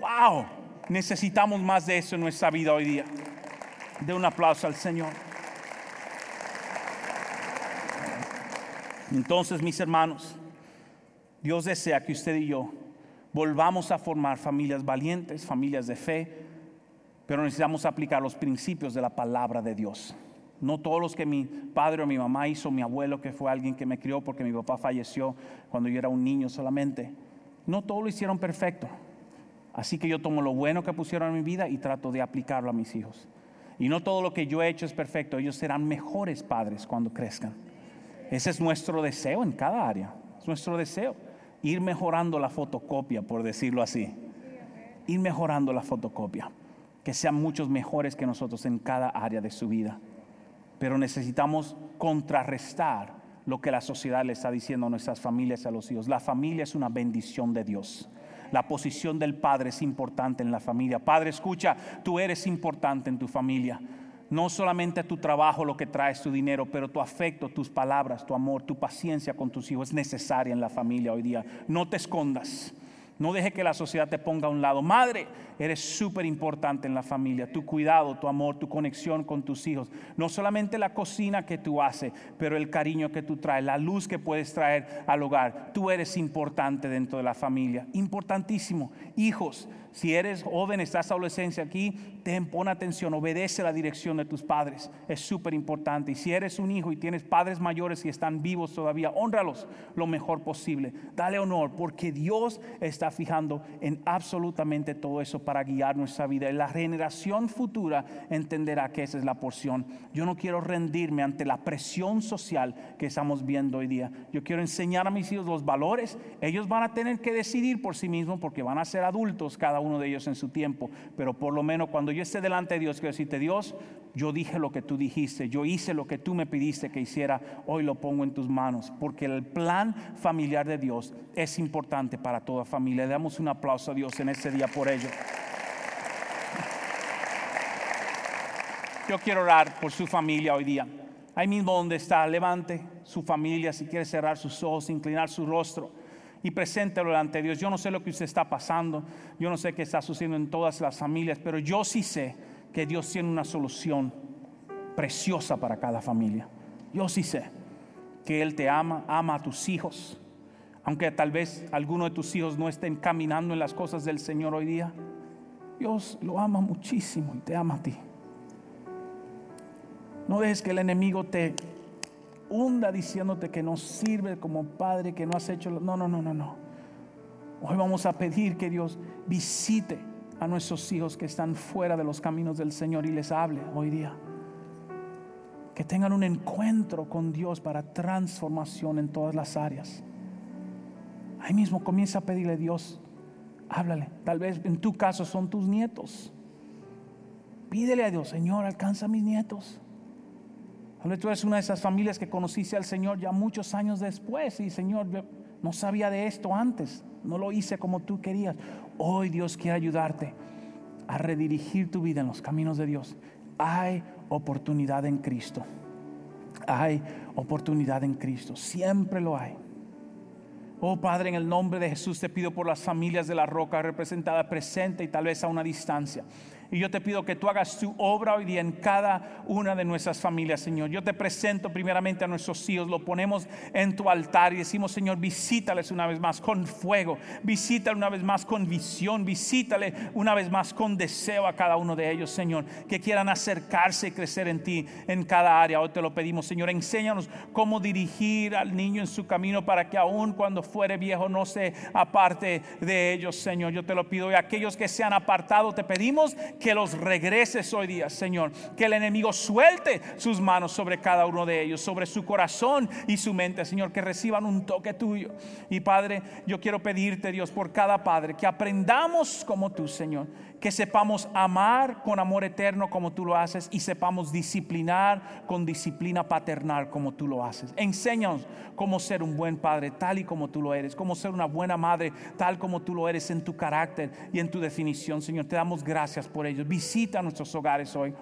Wow, necesitamos más de eso en nuestra vida hoy día. De un aplauso al Señor. Entonces, mis hermanos, Dios desea que usted y yo volvamos a formar familias valientes, familias de fe, pero necesitamos aplicar los principios de la palabra de Dios. No todos los que mi padre o mi mamá hizo, mi abuelo que fue alguien que me crió porque mi papá falleció cuando yo era un niño solamente. No todos lo hicieron perfecto. Así que yo tomo lo bueno que pusieron en mi vida y trato de aplicarlo a mis hijos. Y no todo lo que yo he hecho es perfecto. Ellos serán mejores padres cuando crezcan. Ese es nuestro deseo en cada área. Es nuestro deseo ir mejorando la fotocopia, por decirlo así. Ir mejorando la fotocopia. Que sean muchos mejores que nosotros en cada área de su vida. Pero necesitamos contrarrestar lo que la sociedad le está diciendo a nuestras familias y a los hijos. La familia es una bendición de Dios. La posición del padre es importante en la familia. Padre, escucha, tú eres importante en tu familia. No solamente tu trabajo lo que traes tu dinero, pero tu afecto, tus palabras, tu amor, tu paciencia con tus hijos es necesaria en la familia hoy día. No te escondas. No deje que la sociedad te ponga a un lado. Madre, eres súper importante en la familia. Tu cuidado, tu amor, tu conexión con tus hijos. No solamente la cocina que tú haces, pero el cariño que tú traes, la luz que puedes traer al hogar. Tú eres importante dentro de la familia. Importantísimo. Hijos, si eres joven, estás adolescencia aquí, ten, pon atención, obedece la dirección de tus padres. Es súper importante. Y si eres un hijo y tienes padres mayores y están vivos todavía, honralos lo mejor posible. Dale honor, porque Dios está fijando en absolutamente todo eso para guiar nuestra vida. Y la generación futura entenderá que esa es la porción. Yo no quiero rendirme ante la presión social que estamos viendo hoy día. Yo quiero enseñar a mis hijos los valores. Ellos van a tener que decidir por sí mismos porque van a ser adultos cada uno de ellos en su tiempo, pero por lo menos cuando yo esté delante de Dios, quiero decirte, Dios, yo dije lo que tú dijiste, yo hice lo que tú me pidiste que hiciera, hoy lo pongo en tus manos, porque el plan familiar de Dios es importante para toda familia. Le damos un aplauso a Dios en ese día por ello. Yo quiero orar por su familia hoy día. Ahí mismo donde está, levante su familia si quiere cerrar sus ojos, inclinar su rostro y preséntelo delante de Dios. Yo no sé lo que usted está pasando, yo no sé qué está sucediendo en todas las familias, pero yo sí sé que Dios tiene una solución preciosa para cada familia. Yo sí sé que Él te ama, ama a tus hijos, aunque tal vez alguno de tus hijos no estén caminando en las cosas del Señor hoy día. Dios lo ama muchísimo y te ama a ti. No dejes que el enemigo te hunda diciéndote que no sirve como padre, que no has hecho... No, no, no, no, no. Hoy vamos a pedir que Dios visite a nuestros hijos que están fuera de los caminos del Señor y les hable hoy día. Que tengan un encuentro con Dios para transformación en todas las áreas. ahí mismo comienza a pedirle a Dios, háblale. Tal vez en tu caso son tus nietos. Pídele a Dios, Señor, alcanza a mis nietos. Tal vez tú eres una de esas familias que conociste al Señor ya muchos años después y Señor, no sabía de esto antes, no lo hice como tú querías. Hoy Dios quiere ayudarte a redirigir tu vida en los caminos de Dios. Hay oportunidad en Cristo. Hay oportunidad en Cristo. Siempre lo hay. Oh Padre, en el nombre de Jesús te pido por las familias de la roca representada presente y tal vez a una distancia. Y yo te pido que tú hagas tu obra hoy día en cada una de nuestras familias, Señor. Yo te presento primeramente a nuestros hijos, lo ponemos en tu altar y decimos, Señor, visítales una vez más con fuego, visítale una vez más con visión, visítale una vez más con deseo a cada uno de ellos, Señor, que quieran acercarse y crecer en ti en cada área. Hoy te lo pedimos, Señor, enséñanos cómo dirigir al niño en su camino para que aún cuando fuere viejo no se aparte de ellos, Señor. Yo te lo pido y aquellos que se han apartado, te pedimos que los regreses hoy día, Señor. Que el enemigo suelte sus manos sobre cada uno de ellos, sobre su corazón y su mente, Señor. Que reciban un toque tuyo. Y Padre, yo quiero pedirte, Dios, por cada padre, que aprendamos como tú, Señor que sepamos amar con amor eterno como tú lo haces y sepamos disciplinar con disciplina paternal como tú lo haces. Enséñanos cómo ser un buen padre tal y como tú lo eres, cómo ser una buena madre tal como tú lo eres en tu carácter y en tu definición, Señor. Te damos gracias por ello. Visita nuestros hogares hoy.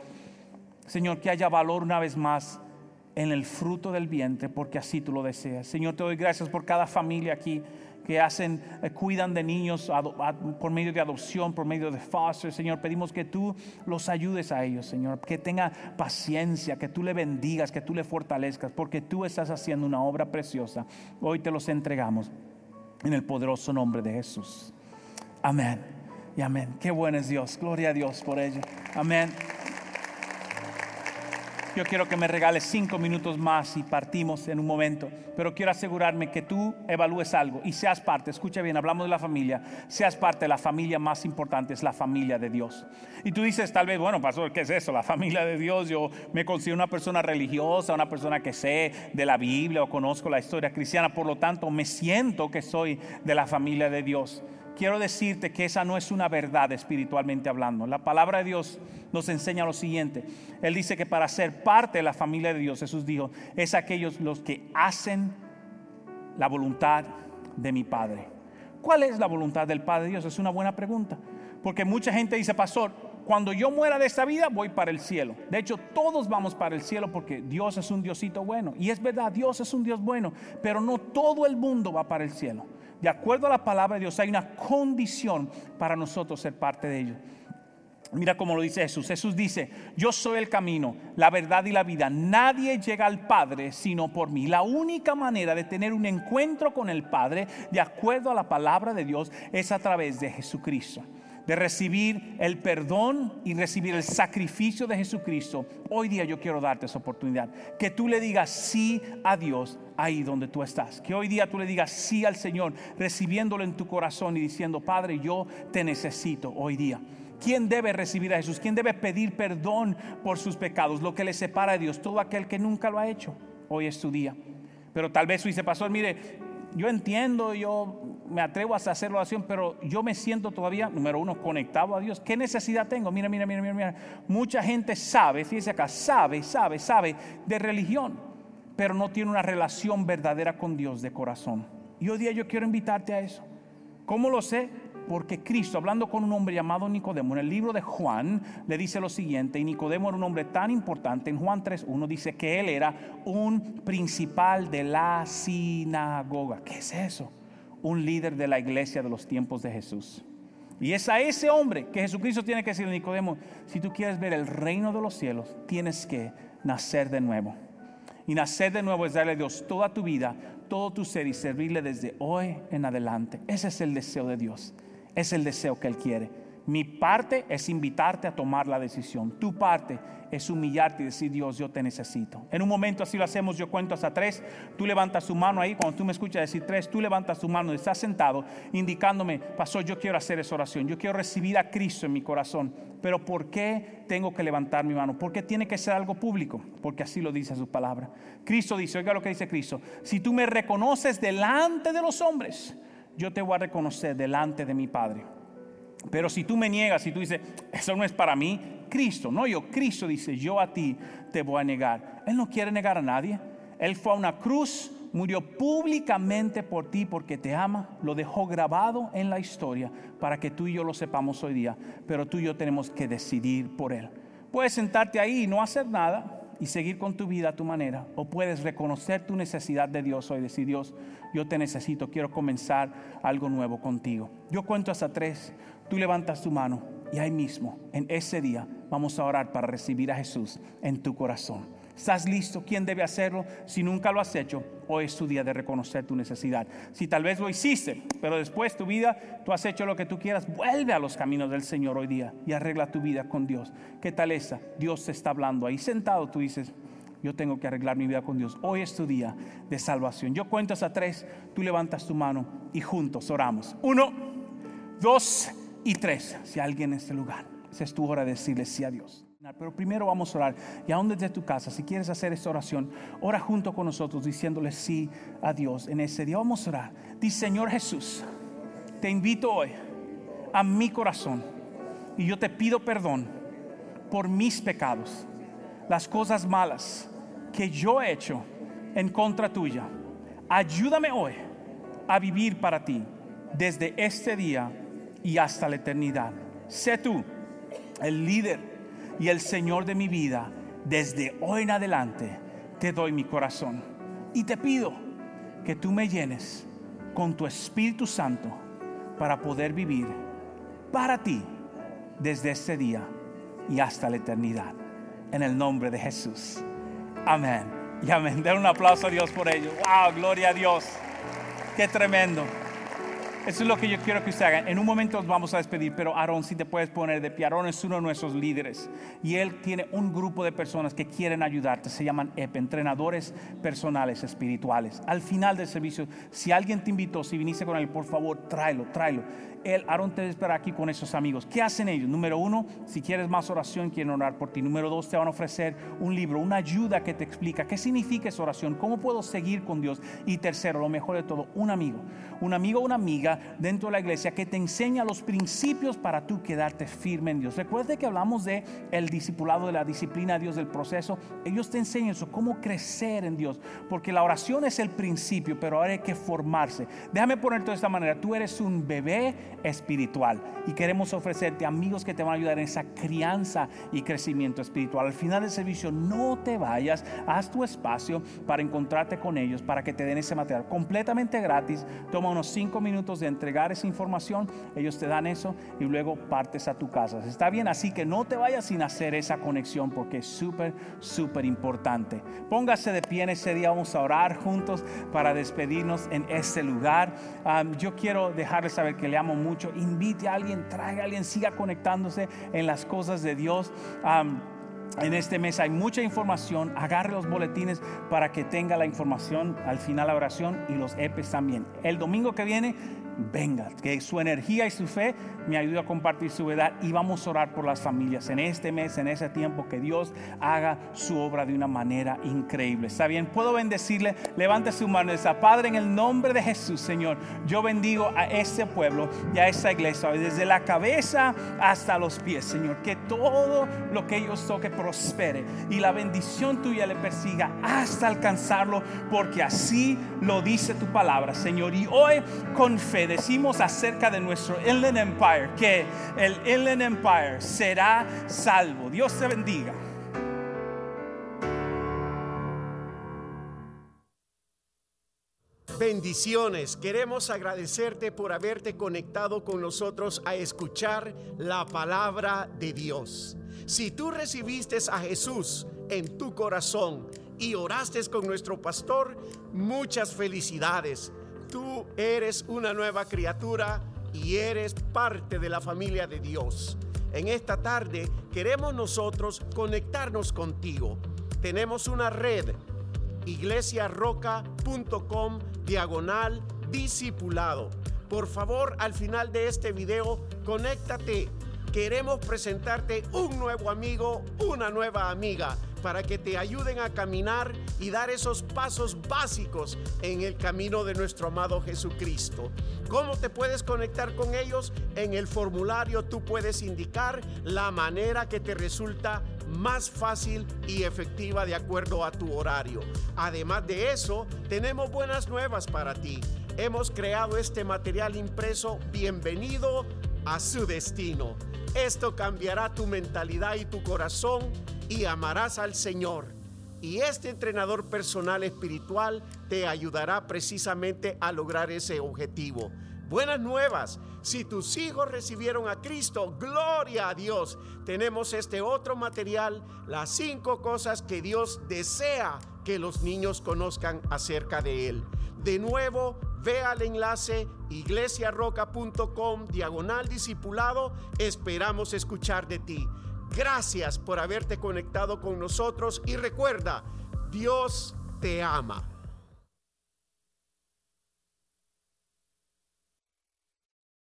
Señor, que haya valor una vez más en el fruto del vientre, porque así tú lo deseas. Señor, te doy gracias por cada familia aquí que hacen, eh, cuidan de niños por medio de adopción, por medio de foster. Señor, pedimos que tú los ayudes a ellos, Señor, que tenga paciencia, que tú le bendigas, que tú le fortalezcas, porque tú estás haciendo una obra preciosa. Hoy te los entregamos en el poderoso nombre de Jesús. Amén. Y amén. Qué bueno es Dios. Gloria a Dios por ello. Amén. Yo quiero que me regales cinco minutos más y partimos en un momento, pero quiero asegurarme que tú evalúes algo y seas parte, escucha bien, hablamos de la familia, seas parte la familia más importante, es la familia de Dios. Y tú dices tal vez, bueno, pastor, ¿qué es eso? La familia de Dios, yo me considero una persona religiosa, una persona que sé de la Biblia o conozco la historia cristiana, por lo tanto me siento que soy de la familia de Dios quiero decirte que esa no es una verdad espiritualmente hablando. La palabra de Dios nos enseña lo siguiente. Él dice que para ser parte de la familia de Dios, Jesús dijo, es aquellos los que hacen la voluntad de mi Padre. ¿Cuál es la voluntad del Padre de Dios? Es una buena pregunta. Porque mucha gente dice, pastor, cuando yo muera de esta vida voy para el cielo. De hecho, todos vamos para el cielo porque Dios es un Diosito bueno. Y es verdad, Dios es un Dios bueno, pero no todo el mundo va para el cielo de acuerdo a la palabra de Dios, hay una condición para nosotros ser parte de ello. Mira cómo lo dice Jesús. Jesús dice, yo soy el camino, la verdad y la vida. Nadie llega al Padre sino por mí. La única manera de tener un encuentro con el Padre, de acuerdo a la palabra de Dios, es a través de Jesucristo de recibir el perdón y recibir el sacrificio de Jesucristo, hoy día yo quiero darte esa oportunidad. Que tú le digas sí a Dios ahí donde tú estás. Que hoy día tú le digas sí al Señor, recibiéndolo en tu corazón y diciendo, Padre, yo te necesito hoy día. ¿Quién debe recibir a Jesús? ¿Quién debe pedir perdón por sus pecados? Lo que le separa de Dios. Todo aquel que nunca lo ha hecho. Hoy es tu día. Pero tal vez tú dices, pastor, mire, yo entiendo, yo me atrevo a hacer oración, pero yo me siento todavía, número uno, conectado a Dios. ¿Qué necesidad tengo? Mira, mira, mira, mira, mira. Mucha gente sabe, fíjese acá, sabe, sabe, sabe de religión, pero no tiene una relación verdadera con Dios de corazón. Y hoy día yo quiero invitarte a eso. ¿Cómo lo sé? Porque Cristo, hablando con un hombre llamado Nicodemo, en el libro de Juan, le dice lo siguiente, y Nicodemo era un hombre tan importante, en Juan 3.1 dice que él era un principal de la sinagoga. ¿Qué es eso? Un líder de la iglesia de los tiempos de Jesús. Y es a ese hombre que Jesucristo tiene que decirle, Nicodemo, si tú quieres ver el reino de los cielos, tienes que nacer de nuevo. Y nacer de nuevo es darle a Dios toda tu vida, todo tu ser y servirle desde hoy en adelante. Ese es el deseo de Dios. Es el deseo que Él quiere. Mi parte es invitarte a tomar la decisión. Tu parte es humillarte y decir, Dios, yo te necesito. En un momento así lo hacemos, yo cuento hasta tres, tú levantas tu mano ahí, cuando tú me escuchas decir tres, tú levantas tu mano, estás sentado, indicándome, pastor, yo quiero hacer esa oración, yo quiero recibir a Cristo en mi corazón, pero ¿por qué tengo que levantar mi mano? ¿Por qué tiene que ser algo público? Porque así lo dice su palabra. Cristo dice, oiga lo que dice Cristo, si tú me reconoces delante de los hombres, yo te voy a reconocer delante de mi Padre. Pero si tú me niegas, si tú dices, eso no es para mí, Cristo, no yo, Cristo dice, yo a ti te voy a negar. Él no quiere negar a nadie. Él fue a una cruz, murió públicamente por ti porque te ama, lo dejó grabado en la historia para que tú y yo lo sepamos hoy día, pero tú y yo tenemos que decidir por Él. Puedes sentarte ahí y no hacer nada y seguir con tu vida a tu manera, o puedes reconocer tu necesidad de Dios hoy, decir Dios, yo te necesito, quiero comenzar algo nuevo contigo. Yo cuento hasta tres, tú levantas tu mano y ahí mismo, en ese día, vamos a orar para recibir a Jesús en tu corazón. ¿Estás listo? ¿Quién debe hacerlo? Si nunca lo has hecho, hoy es tu día de reconocer tu necesidad. Si tal vez lo hiciste, pero después tu vida, tú has hecho lo que tú quieras, vuelve a los caminos del Señor hoy día y arregla tu vida con Dios. ¿Qué tal esa? Dios te está hablando ahí sentado, tú dices, yo tengo que arreglar mi vida con Dios. Hoy es tu día de salvación. Yo cuento hasta tres, tú levantas tu mano y juntos oramos. Uno, dos y tres. Si alguien en este lugar, esa es tu hora de decirle sí a Dios. Pero primero vamos a orar. Y aún desde tu casa, si quieres hacer esta oración, ora junto con nosotros diciéndole sí a Dios en ese día. Vamos a orar. Dice Señor Jesús, te invito hoy a mi corazón y yo te pido perdón por mis pecados, las cosas malas que yo he hecho en contra tuya. Ayúdame hoy a vivir para ti desde este día y hasta la eternidad. Sé tú el líder y el Señor de mi vida, desde hoy en adelante te doy mi corazón. Y te pido que tú me llenes con tu Espíritu Santo para poder vivir para ti desde este día y hasta la eternidad. En el nombre de Jesús. Amén. Y amén. Den un aplauso a Dios por ello. Wow, gloria a Dios. Qué tremendo. Eso es lo que yo quiero que usted haga. En un momento nos vamos a despedir, pero Aarón, si te puedes poner de pie. Aarón es uno de nuestros líderes y él tiene un grupo de personas que quieren ayudarte. Se llaman EP, entrenadores personales espirituales. Al final del servicio, si alguien te invitó, si viniste con él, por favor, tráelo, tráelo él, Aarón te espera aquí con esos amigos. ¿Qué hacen ellos? Número uno, si quieres más oración, quieren orar por ti. Número dos, te van a ofrecer un libro, una ayuda que te explica qué significa esa oración, cómo puedo seguir con Dios. Y tercero, lo mejor de todo, un amigo, un amigo o una amiga dentro de la iglesia que te enseña los principios para tú quedarte firme en Dios. Recuerde que hablamos de el discipulado, de la disciplina Dios, del proceso. Ellos te enseñan eso, cómo crecer en Dios, porque la oración es el principio, pero ahora hay que formarse. Déjame ponerte de esta manera, tú eres un bebé espiritual. Y queremos ofrecerte amigos que te van a ayudar en esa crianza y crecimiento espiritual. Al final del servicio, no te vayas, haz tu espacio para encontrarte con ellos, para que te den ese material completamente gratis. Toma unos cinco minutos de entregar esa información, ellos te dan eso y luego partes a tu casa. Está bien, así que no te vayas sin hacer esa conexión porque es súper, súper importante. Póngase de pie en ese día, vamos a orar juntos para despedirnos en ese lugar. yo quiero dejarles saber que le amo mucho. Invite a alguien, traiga a alguien, siga conectándose en las cosas de Dios. en este mes hay mucha información. Agarre los boletines para que tenga la información al final la oración y los EPs también. El domingo que viene venga, que su energía y su fe me ayude a compartir su verdad y vamos a orar por las familias en este mes, en ese tiempo, que Dios haga su obra de una manera increíble. ¿Está bien? Puedo bendecirle, levante su mano y dice, Padre, en el nombre de Jesús, Señor, yo bendigo a este pueblo y a esta iglesia, desde la cabeza hasta los pies, Señor, que todo lo que ellos toque prospere y la bendición tuya le persiga hasta alcanzarlo, porque así lo dice tu palabra, Señor. Y hoy con decimos acerca de nuestro Inland Empire que el Inland Empire será salvo. Dios te bendiga. Bendiciones. Queremos agradecerte por haberte conectado con nosotros a escuchar la palabra de Dios. Si tú recibiste a Jesús en tu corazón y oraste con nuestro pastor, muchas felicidades Tú eres una nueva criatura y eres parte de la familia de Dios. En esta tarde queremos nosotros conectarnos contigo. Tenemos una red, iglesiarroca.com diagonal discipulado. Por favor, al final de este video, conéctate. Queremos presentarte un nuevo amigo, una nueva amiga para que te ayuden a caminar y dar esos pasos básicos en el camino de nuestro amado Jesucristo. ¿Cómo te puedes conectar con ellos? En el formulario tú puedes indicar la manera que te resulta más fácil y efectiva de acuerdo a tu horario. Además de eso, tenemos buenas nuevas para ti. Hemos creado este material impreso Bienvenido a su destino. Esto cambiará tu mentalidad y tu corazón y amarás al Señor. Y este entrenador personal espiritual te ayudará precisamente a lograr ese objetivo. Buenas nuevas. Si tus hijos recibieron a Cristo, gloria a Dios. Tenemos este otro material, las cinco cosas que Dios desea que los niños conozcan acerca de Él. De nuevo, ve al enlace iglesiarroca.com diagonal discipulado. Esperamos escuchar de ti. Gracias por haberte conectado con nosotros y recuerda, Dios te ama.